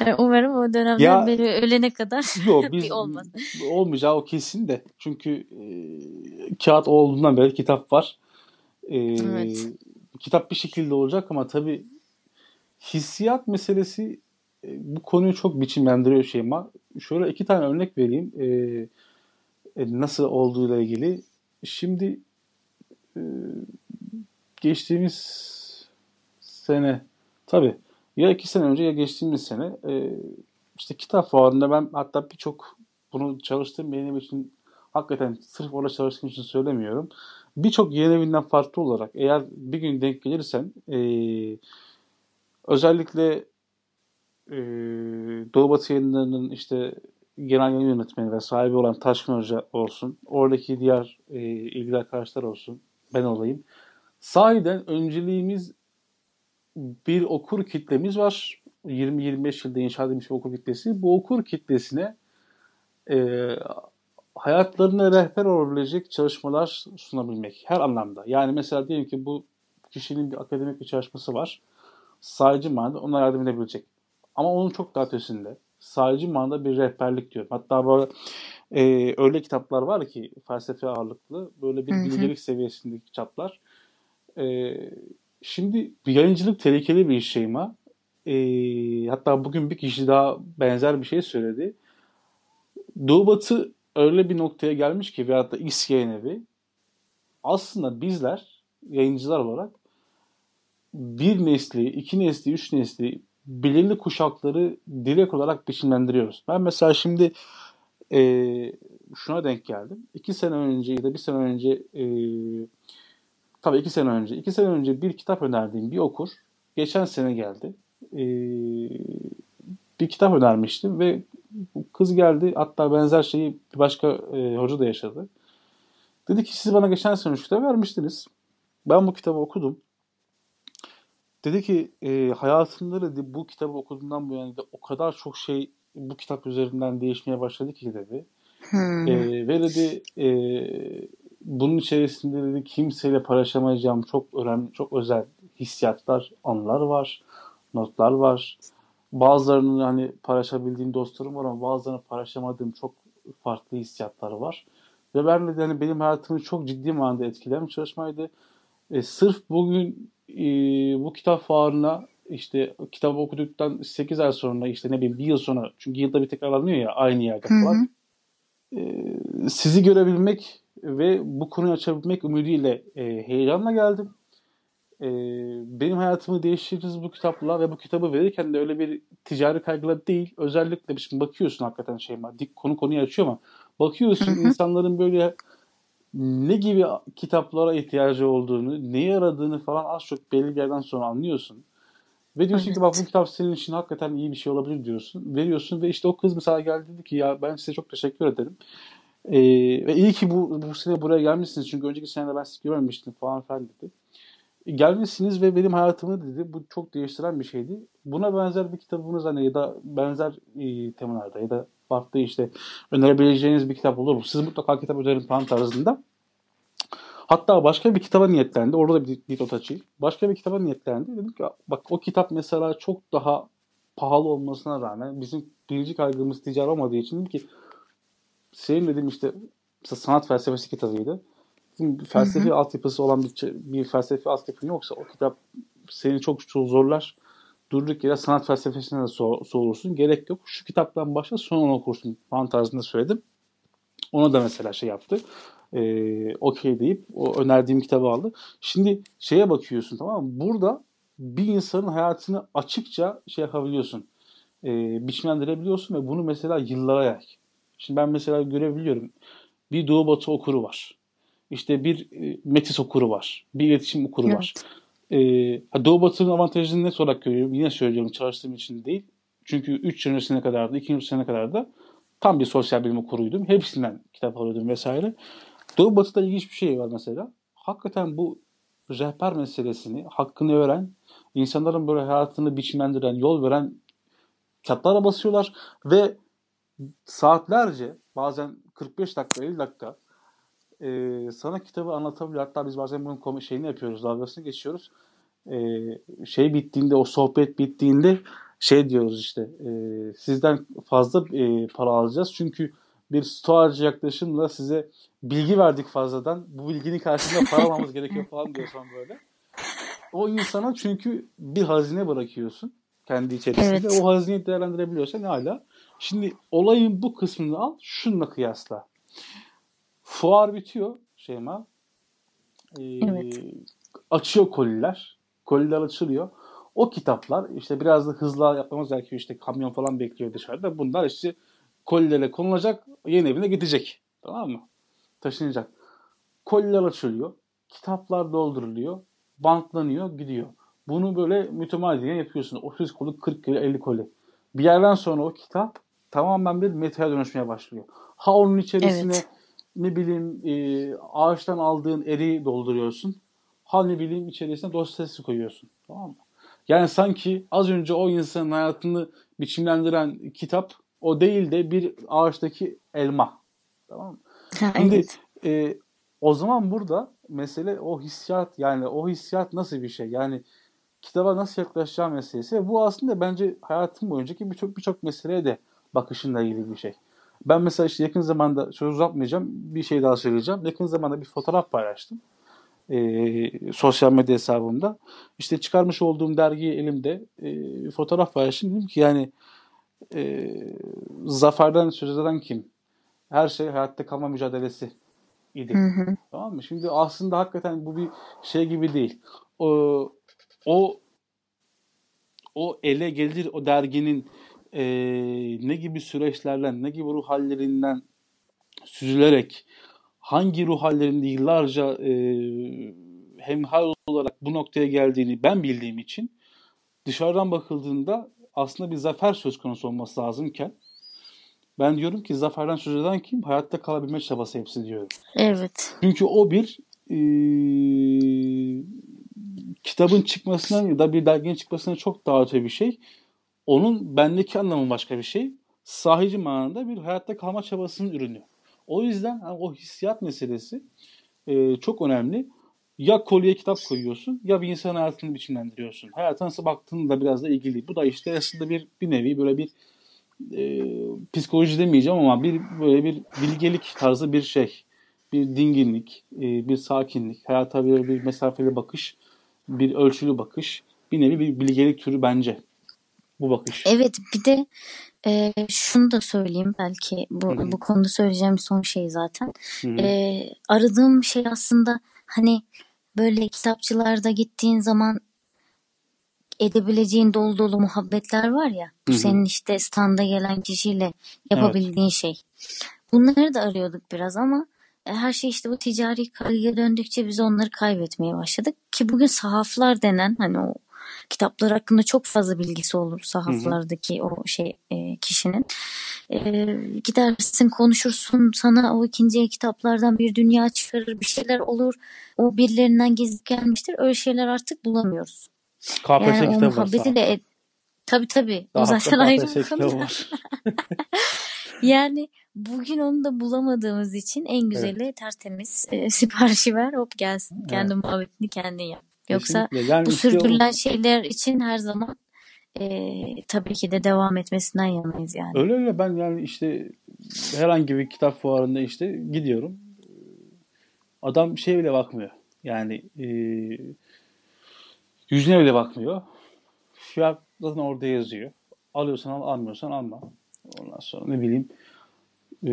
Yani umarım o dönemden Ya- beri ölene kadar Yok bir biz olmaz. olmayacağı o kesin de. Çünkü e, kağıt olduğundan beri kitap var. E, Evet. Kitap bir şekilde olacak ama tabii hissiyat meselesi e, bu konuyu çok biçimlendiriyor Şeyma. Şöyle iki tane örnek vereyim. E, e, nasıl olduğuyla ilgili. Şimdi e, geçtiğimiz sene tabii ya iki sene önce ya geçtiğimiz sene e, işte kitap fuarında ben hatta birçok bunu çalıştığım benim için hakikaten sırf orada çalıştığım için söylemiyorum. Birçok yayın evinden farklı olarak eğer bir gün denk gelirsen e, özellikle e, Doğu Batı yayınlarının işte genel yayın yönetmeni ve sahibi olan Taşkın Hoca olsun, oradaki diğer e, ilgili arkadaşlar olsun, ben olayım. Sahiden önceliğimiz bir okur kitlemiz var. 20-25 yılda inşa edilmiş bir okur kitlesi. Bu okur kitlesine e, hayatlarına rehber olabilecek çalışmalar sunabilmek her anlamda. Yani mesela diyelim ki bu kişinin bir akademik bir çalışması var. Sadece manada ona yardım edebilecek. Ama onun çok daha ötesinde. Sadece manada bir rehberlik diyorum. Hatta böyle e, öyle kitaplar var ki felsefe ağırlıklı. Böyle bir bilgelik seviyesindeki kitaplar. E, şimdi yayıncılık tehlikeli bir Şeyma. E, hatta bugün bir kişi daha benzer bir şey söyledi. Doğu Batı öyle bir noktaya gelmiş ki veyahut da X yayın evi aslında bizler yayıncılar olarak bir nesli, iki nesli, üç nesli belirli kuşakları direkt olarak biçimlendiriyoruz. Ben mesela şimdi e, şuna denk geldim. İki sene önce ya da bir sene önce e, tabii iki sene önce iki sene önce bir kitap önerdiğim bir okur geçen sene geldi. E, bir kitap önermiştim ve kız geldi. Hatta benzer şeyi bir başka e, hoca da yaşadı. Dedi ki siz bana geçen sene şu kitabı vermiştiniz. Ben bu kitabı okudum. Dedi ki e, hayatımda dedi, bu kitabı okuduğumdan bu yana dedi, o kadar çok şey bu kitap üzerinden değişmeye başladı ki dedi. Hmm. E, ve dedi e, bunun içerisinde dedi kimseyle paylaşamayacağım çok önemli, çok özel hissiyatlar, anılar var, notlar var. Bazılarını hani paylaşabildiğim dostlarım var ama bazılarını paylaşamadığım çok farklı hissiyatları var. Ve ben de hani benim hayatımı çok ciddi manada etkileyen bir çalışmaydı. E, sırf bugün e, bu kitap fuarına işte kitabı okuduktan 8 ay sonra işte ne bileyim bir yıl sonra çünkü yılda bir tekrarlanıyor ya aynı yerde falan. E, sizi görebilmek ve bu konuyu açabilmek ümidiyle e, heyecanla geldim. E, benim hayatımı değiştirdiğiniz bu kitapla ve bu kitabı verirken de öyle bir ticari kaygıla değil. Özellikle şimdi bakıyorsun hakikaten şey dik konu konuyu açıyor ama bakıyorsun insanların böyle ne gibi kitaplara ihtiyacı olduğunu, neye aradığını falan az çok belli bir yerden sonra anlıyorsun. Ve diyorsun Evet. ki bak bu kitap senin için hakikaten iyi bir şey olabilir diyorsun. Veriyorsun ve işte o kız mesela geldi dedi ki ya ben size çok teşekkür ederim. Ee, ve iyi ki bu, bu sene buraya gelmişsiniz çünkü önceki sene ben sizi görmemiştim falan filan dedi. E, gelmişsiniz ve benim hayatımı dedi bu çok değiştiren bir şeydi. Buna benzer bir kitabınız hani ya da benzer e, temalarda ya da farklı işte önerebileceğiniz bir kitap olur mu? Siz mutlaka kitap önerin falan tarzında. Hatta başka bir kitaba niyetlendi. Orada da bir açayım. Başka bir kitaba niyetlendi. Dedim ki bak o kitap mesela çok daha pahalı olmasına rağmen bizim birinci kaygımız ticari olmadığı için dedim ki senin dedim işte sanat felsefesi kitabıydı. Dedim, felsefi Hı hı. altyapısı olan bir, bir felsefi altyapın yoksa o kitap seni çok çok zorlar. Durduk yere sanat felsefesine de so- soğursun. Gerek yok. Şu kitaptan başla sonra onu okursun falan tarzında söyledim. Ona da mesela şey yaptı. Ee, okey deyip o önerdiğim kitabı aldı. Şimdi şeye bakıyorsun tamam mı? Burada bir insanın hayatını açıkça şey yapabiliyorsun. E, biçimlendirebiliyorsun ve bunu mesela yıllara yay. Şimdi ben mesela görebiliyorum. Bir Doğu Batı okuru var. İşte bir e, Metis okuru var. Bir iletişim okuru var. E, Doğu Batı'nın avantajını net olarak görüyorum. Yine söylüyorum çalıştığım için değil. Çünkü 3 yıl öncesine kadar da 2 yıl öncesine kadar da tam bir sosyal bilim okuruydum. Hepsinden kitap alıyordum vesaire. Doğu Batı'da ilginç bir şey var mesela. Hakikaten bu rehber meselesini hakkını veren, insanların böyle hayatını biçimlendiren, yol veren kitaplara basıyorlar ve saatlerce bazen 45 dakika 50 dakika e, sana kitabı anlatabiliyor. Hatta biz bazen bunun şeyini yapıyoruz, dalgasını geçiyoruz. E, şey bittiğinde, o sohbet bittiğinde şey diyoruz işte e, sizden fazla e, para alacağız. Çünkü bir stoğacı yaklaşımla size bilgi verdik fazladan. Bu bilginin karşılığında para almamız gerekiyor falan diyorsan böyle. O insana çünkü bir hazine bırakıyorsun kendi içerisinde. Evet. O hazineyi değerlendirebiliyorsan hala. Şimdi olayın bu kısmını al, şununla kıyasla. Fuar bitiyor Şeyma. Ee, Evet. Açıyor koliler. Koliler açılıyor. O kitaplar işte biraz da hızlı yapmamız gerekiyor. İşte kamyon falan bekliyor dışarıda. Bunlar işte kolilere konulacak. Yeni evine gidecek. Tamam mı? Taşınacak. Koliler açılıyor. Kitaplar dolduruluyor. Bantlanıyor. Gidiyor. Bunu böyle mütemadiyen yapıyorsun. 30 koli, 40 koli, 50 koli. Bir yerden sonra o kitap tamamen bir metaya dönüşmeye başlıyor. Ha onun içerisine Evet. Ne bileyim e, ağaçtan aldığın eriği dolduruyorsun. Ha ne bileyim içerisine dosyası koyuyorsun. Tamam mı? Yani sanki az önce o insanın hayatını biçimlendiren kitap o değil de bir ağaçtaki elma. Tamam mı? Şimdi e, o zaman burada mesele o hissiyat yani o hissiyat nasıl bir şey? Yani kitaba nasıl yaklaşacağım meselesi. Bu aslında bence hayatım boyuncaki birçok birçok meseleye de bakışınla ilgili bir şey. Ben mesela işte yakın zamanda söz uzatmayacağım bir şey daha söyleyeceğim. Yakın zamanda bir fotoğraf paylaştım. Ee, sosyal medya hesabımda. İşte çıkarmış olduğum dergiyi elimde e, fotoğraf paylaştım. Dedim ki yani e, zaferden söz eden kim? Her şey hayatta kalma mücadelesi idi. Hı hı. Tamam mı? Şimdi aslında hakikaten bu bir şey gibi değil. O o o ele gelir o derginin e, ne gibi süreçlerden, ne gibi ruh hallerinden süzülerek hangi ruh hallerinde yıllarca e, hemhal olarak bu noktaya geldiğini ben bildiğim için dışarıdan bakıldığında aslında bir zafer söz konusu olması lazımken ben diyorum ki zaferden söz eden kim? Hayatta kalabilme çabası hepsi diyorum. Evet. Çünkü o bir e, kitabın çıkmasından ya da bir derginin çıkmasına çok daha öte bir şey. Onun bendeki anlamı başka bir şey. sahici manada bir hayatta kalma çabasının ürünü. O yüzden hani o hissiyat meselesi e, çok önemli. Ya kolye kitap koyuyorsun ya bir insan hayatını biçimlendiriyorsun. Hayata nasıl baktığında biraz da ilgili. Bu da işte aslında bir bir nevi böyle bir e, psikoloji demeyeceğim ama bir böyle bir bilgelik tarzı bir şey. Bir dinginlik, e, bir sakinlik, hayata böyle bir mesafeli bakış, bir ölçülü bakış. Bir nevi bir bilgelik türü bence bu bakış. Evet bir de e, şunu da söyleyeyim belki bu, Hı hı. bu konuda söyleyeceğim son şey zaten. Hı hı. E, aradığım şey aslında hani böyle kitapçılarda gittiğin zaman edebileceğin dolu dolu muhabbetler var ya. Bu senin işte standa gelen kişiyle yapabildiğin şey. Bunları da arıyorduk biraz ama e, her şey işte bu ticari kaygıya döndükçe biz onları kaybetmeye başladık. Ki bugün sahaflar denen hani o kitaplar hakkında çok fazla bilgisi olur sahaflardaki o şey e, kişinin. E, gidersin konuşursun sana o ikinci kitaplardan bir dünya çıkarır bir şeyler olur. O birilerinden gezip gelmiştir. Öyle şeyler artık bulamıyoruz. KPSS Yani o kitabı var. de tabii tabii o Daha zaten ayrı bir konu. Yani bugün onu da bulamadığımız için en güzeli tertemiz e, siparişi ver hop gelsin. Kendi muhabbetini kendin yap. Yoksa Kesinlikle. Yani bu işte o- sürdürülen şeyler için her zaman e, tabii ki de devam etmesinden yanayız yani. Öyle öyle ben yani işte herhangi bir kitap fuarında işte gidiyorum. Adam şey bile bakmıyor. Yani e, yüzüne bile bakmıyor. Fiyat zaten orada yazıyor. Alıyorsan al, almıyorsan alma. Ondan sonra ne bileyim e,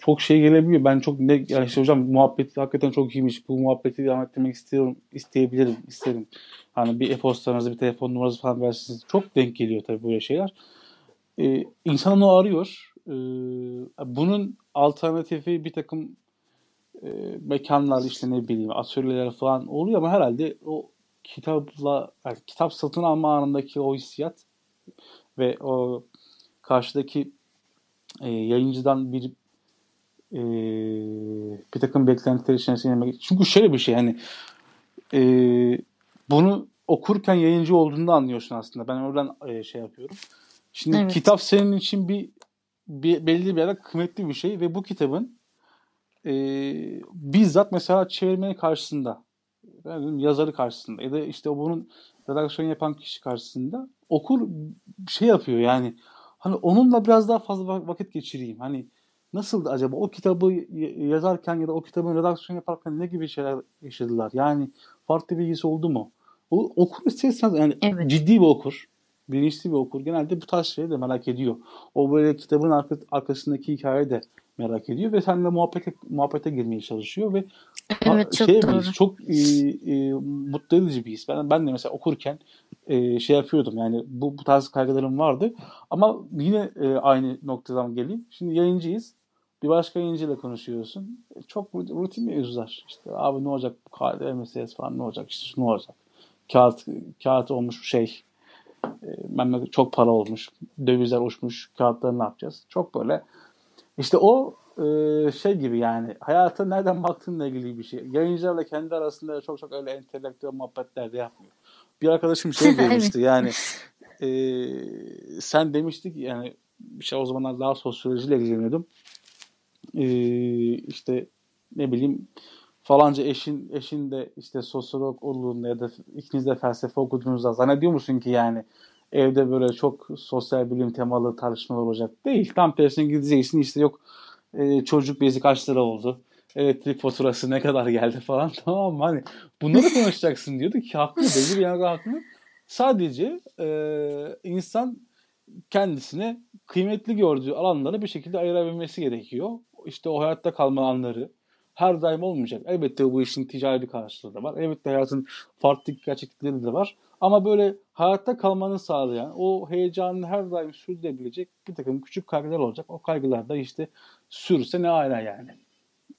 çok şey gelebiliyor. Ben çok ne yani işte hocam muhabbeti hakikaten çok iyiymiş. Bu muhabbeti devam ettirmek istiyorum, isteyebilirim, isterim. Hani bir e-postanızı, bir telefon numarası falan versiniz. Çok denk geliyor tabii böyle şeyler. Ee, insan onu arıyor. Ee, bunun alternatifi bir takım e, mekanlar işte ne bileyim atölyeler falan oluyor ama herhalde o kitapla yani kitap satın alma anındaki o hissiyat ve o karşıdaki e, yayıncıdan bir e, bir takım beklentiler içerisine girmek. Çünkü şöyle bir şey hani e, bunu okurken yayıncı olduğunu anlıyorsun aslında. Ben oradan e, şey yapıyorum. Şimdi Evet. kitap senin için bir, bir belli bir yerde kıymetli bir şey ve bu kitabın e, bizzat mesela çevirmeni karşısında yani yazarı karşısında ya da işte bunun redaksiyon yapan kişi karşısında okur şey yapıyor yani hani onunla biraz daha fazla vak- vakit geçireyim. Hani nasıldı acaba o kitabı yazarken ya da o kitabın redaksiyon yaparken ne gibi şeyler yaşadılar? Yani farklı bilgisi oldu mu? O okur isterseniz yani Evet. ciddi bir okur, bilinçli bir okur genelde bu tarz şeyleri de merak ediyor. O böyle kitabın arka, arkasındaki hikayeyi de merak ediyor ve seninle muhabbete, muhabbete girmeye çalışıyor ve Evet çok şey doğru. çok e, e, mutlu edici bir his. Ben, ben de mesela okurken e, şey yapıyordum yani bu, bu tarz kaygılarım vardı. Ama yine e, aynı noktadan geleyim. Şimdi yayıncıyız. Bir başka yayıncıyla konuşuyorsun. E, çok rut- rutin mevzular. İşte abi ne olacak bu KDV meselesi falan ne olacak işte ne olacak. Kağıt, kağıt olmuş şey e, ben çok para olmuş. Dövizler uçmuş. Kağıtları ne yapacağız? Çok böyle işte o e, şey gibi yani hayata nereden baktığınla ilgili bir şey. Yayıncılarla kendi arasında çok çok öyle entelektüel muhabbetler de yapmıyor. Bir arkadaşım şey demişti yani e, sen demiştik yani işte o zamanlar daha sosyolojiyle ilgileniyordum. E, işte ne bileyim falanca eşin eşin de işte sosyolog olduğunda ya da ikiniz de felsefe okuduğunuzda zannediyor musun ki yani evde böyle çok sosyal bilim temalı tartışmalar olacak? Değil. Tam tersine gideceksin işte yok e, çocuk bezi kaç lira oldu? Elektrik faturası ne kadar geldi falan tamam mı? Hani bunları konuşacaksın diyordu ki haklı belli bir yana haklı. Sadece e, insan kendisine kıymetli gördüğü alanları bir şekilde ayırabilmesi gerekiyor. İşte o hayatta kalma anları her daim olmayacak. Elbette bu işin ticari bir karşılığı da var. Elbette hayatın farklı gerçeklikleri de var. Ama böyle hayatta kalmanı sağlayan, o heyecanını her daim sürdürebilecek bir takım küçük kaygılar olacak. O kaygılar da işte sürse ne ala yani.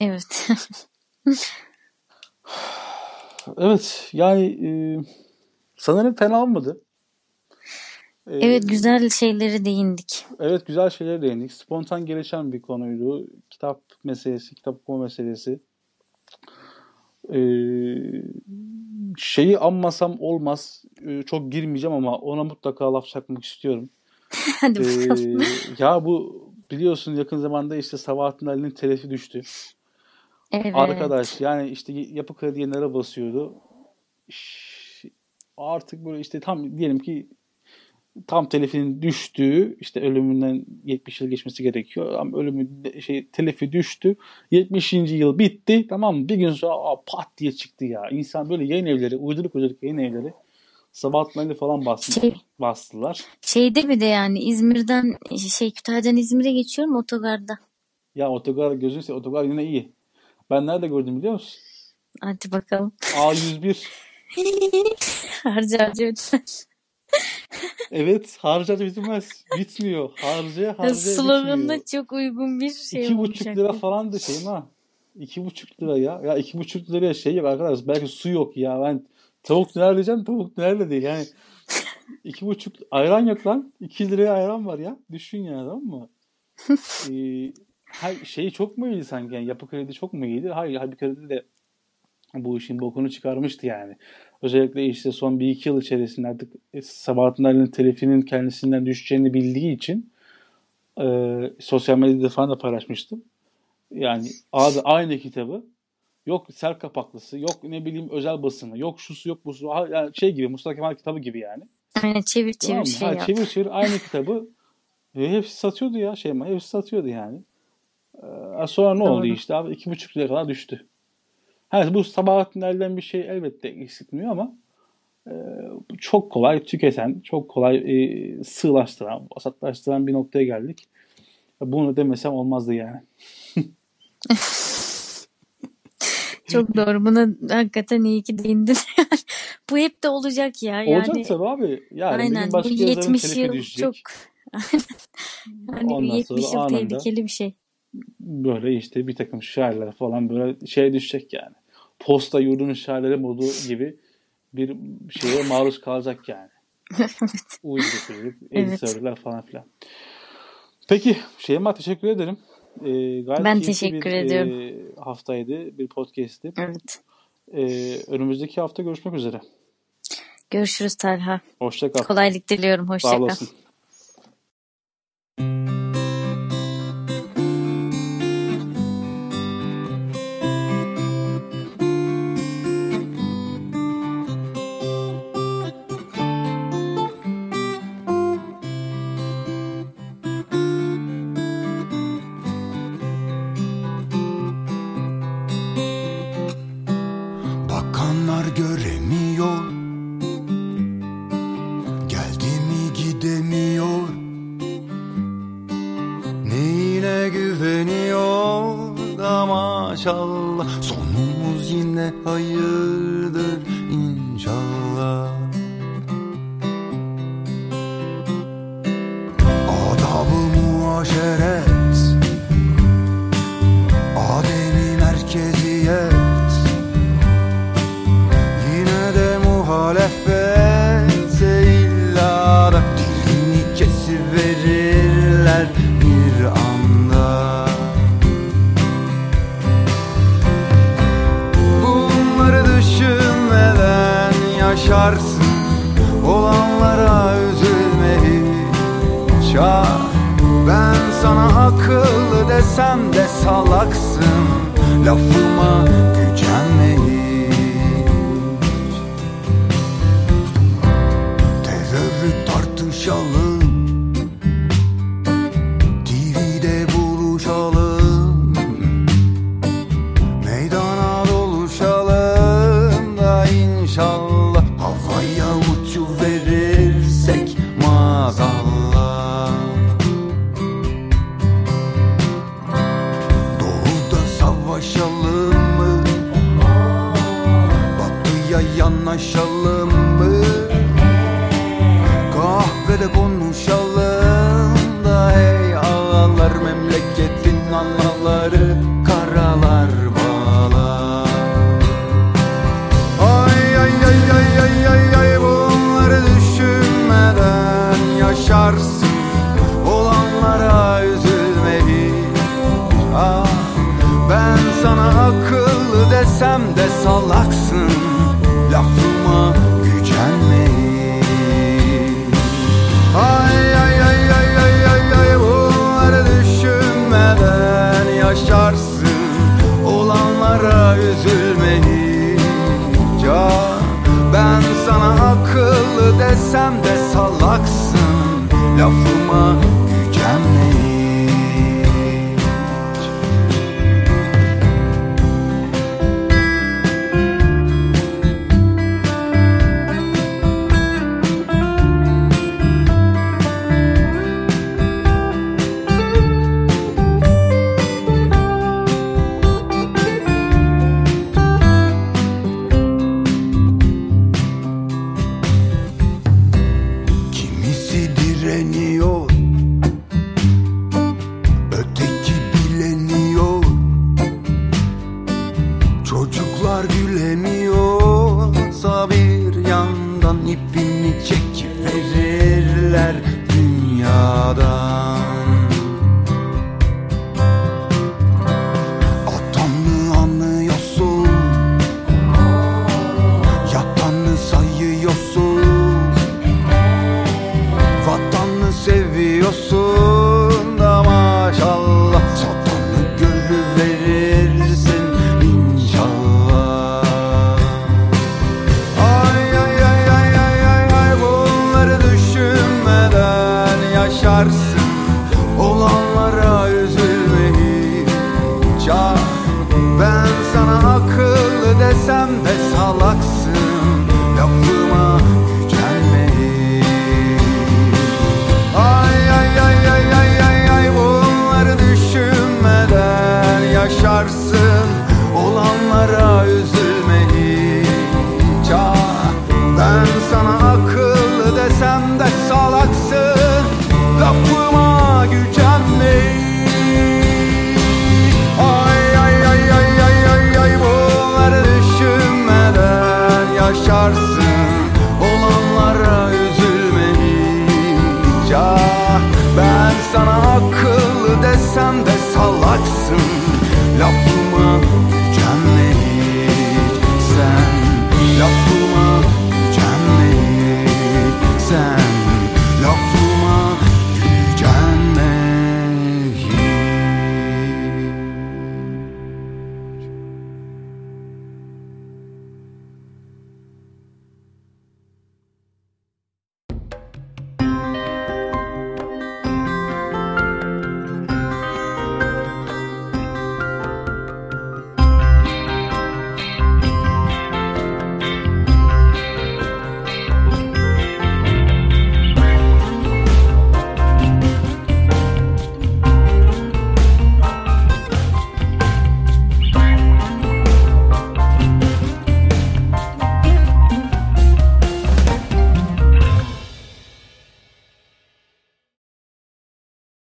Evet. Evet yani e, sanırım fena olmadı. E, Evet güzel şeylere değindik. Evet güzel şeylere değindik. Spontan gelişen bir konuydu. Kitap meselesi, kitap okuma meselesi. Ee, şeyi anmasam olmaz. Ee, çok girmeyeceğim ama ona mutlaka laf çakmak istiyorum. Hadi bakalım. Ee, ya bu biliyorsun yakın zamanda işte Sabahattin Ali'nin telifi düştü. Evet. Arkadaş yani işte yapı krediye nere basıyordu? Artık böyle işte tam diyelim ki tam telifinin düştüğü işte ölümünden 70 yıl geçmesi gerekiyor. Ama ölümü şey telifi düştü. 70. yıl bitti. Tamam mı? Bir gün sonra aa, pat diye çıktı ya. İnsan böyle yayın evleri, uyduruk uyduruk yayın evleri Sabahattin Ali falan bastı, Şey- bastılar. Şeyde bir de yani İzmir'den şey Kütahya'dan İzmir'e geçiyorum otogarda. Ya otogar gözünü seveyim, otogar yine iyi. Ben nerede gördüm biliyor musun? Hadi bakalım. A101. harca harca bitmez. Evet harca bitmez. Bitmiyor. Harcaya harcaya Sloganına bitmiyor. çok uygun bir şey İki buçuk lira falan da şey ha. İki buçuk lira ya. Ya iki buçuk liraya şey yok arkadaş. Belki su yok ya. Ben tavuk döner diyeceğim. Tavuk de değil. Yani iki buçuk ayran yok lan. İki liraya ayran var ya. Düşün ya tamam mı? ee, hay, şey çok mu iyiydi sanki? Yani yapı kredi çok mu iyiydi? Hayır. Yapı kredi de bu işin bokunu çıkarmıştı yani. Özellikle işte son bir iki yıl içerisinde artık Sabahattin Ali'nin telifinin kendisinden düşeceğini bildiği için e, sosyal medyada falan da paylaşmıştım. Yani abi aynı kitabı yok sel kapaklısı, yok ne bileyim özel basını, yok şusu yok busu. Ha, Yani şey gibi Mustafa Kemal kitabı gibi yani. Aynen çevir çevir şey Ha, yap. çevir çevir aynı kitabı ve hepsi satıyordu ya şey mi? Hepsi satıyordu yani. Ee, sonra ne oldu Doğru. işte abi? iki buçuk liraya kadar düştü. Ha, bu Sabahattin Ali'den bir şey elbette eksiltmiyor ama e, çok kolay tüketen, çok kolay e, sığlaştıran, vasatlaştıran bir noktaya geldik. Bunu demesem olmazdı yani. Çok doğru. Buna hakikaten iyi ki değindin. bu hep de olacak ya. Yani Olacak tabii abi. Yani aynen bu başka yazarın 70 telifi yıl düşecek. çok hani Ondan 70 sonra yıl anında tehlikeli bir şey. Böyle işte bir takım şairler falan böyle şeye düşecek yani. Posta yurdunun şairleri modu gibi bir şeye maruz kalacak yani. Evet. editörler falan filan. Peki Şeyma teşekkür ederim. Ee, gayet Ben teşekkür bir ediyorum. e, haftaydı. Bir podcast'ti. Evet. Ee, önümüzdeki hafta görüşmek üzere. Görüşürüz Talha. Hoşça kal. Kolaylık diliyorum. Hoşça Sağ kal. olasın. Boşuna üzülmeyi Ben sana akıllı desem de salaksın. Lafıma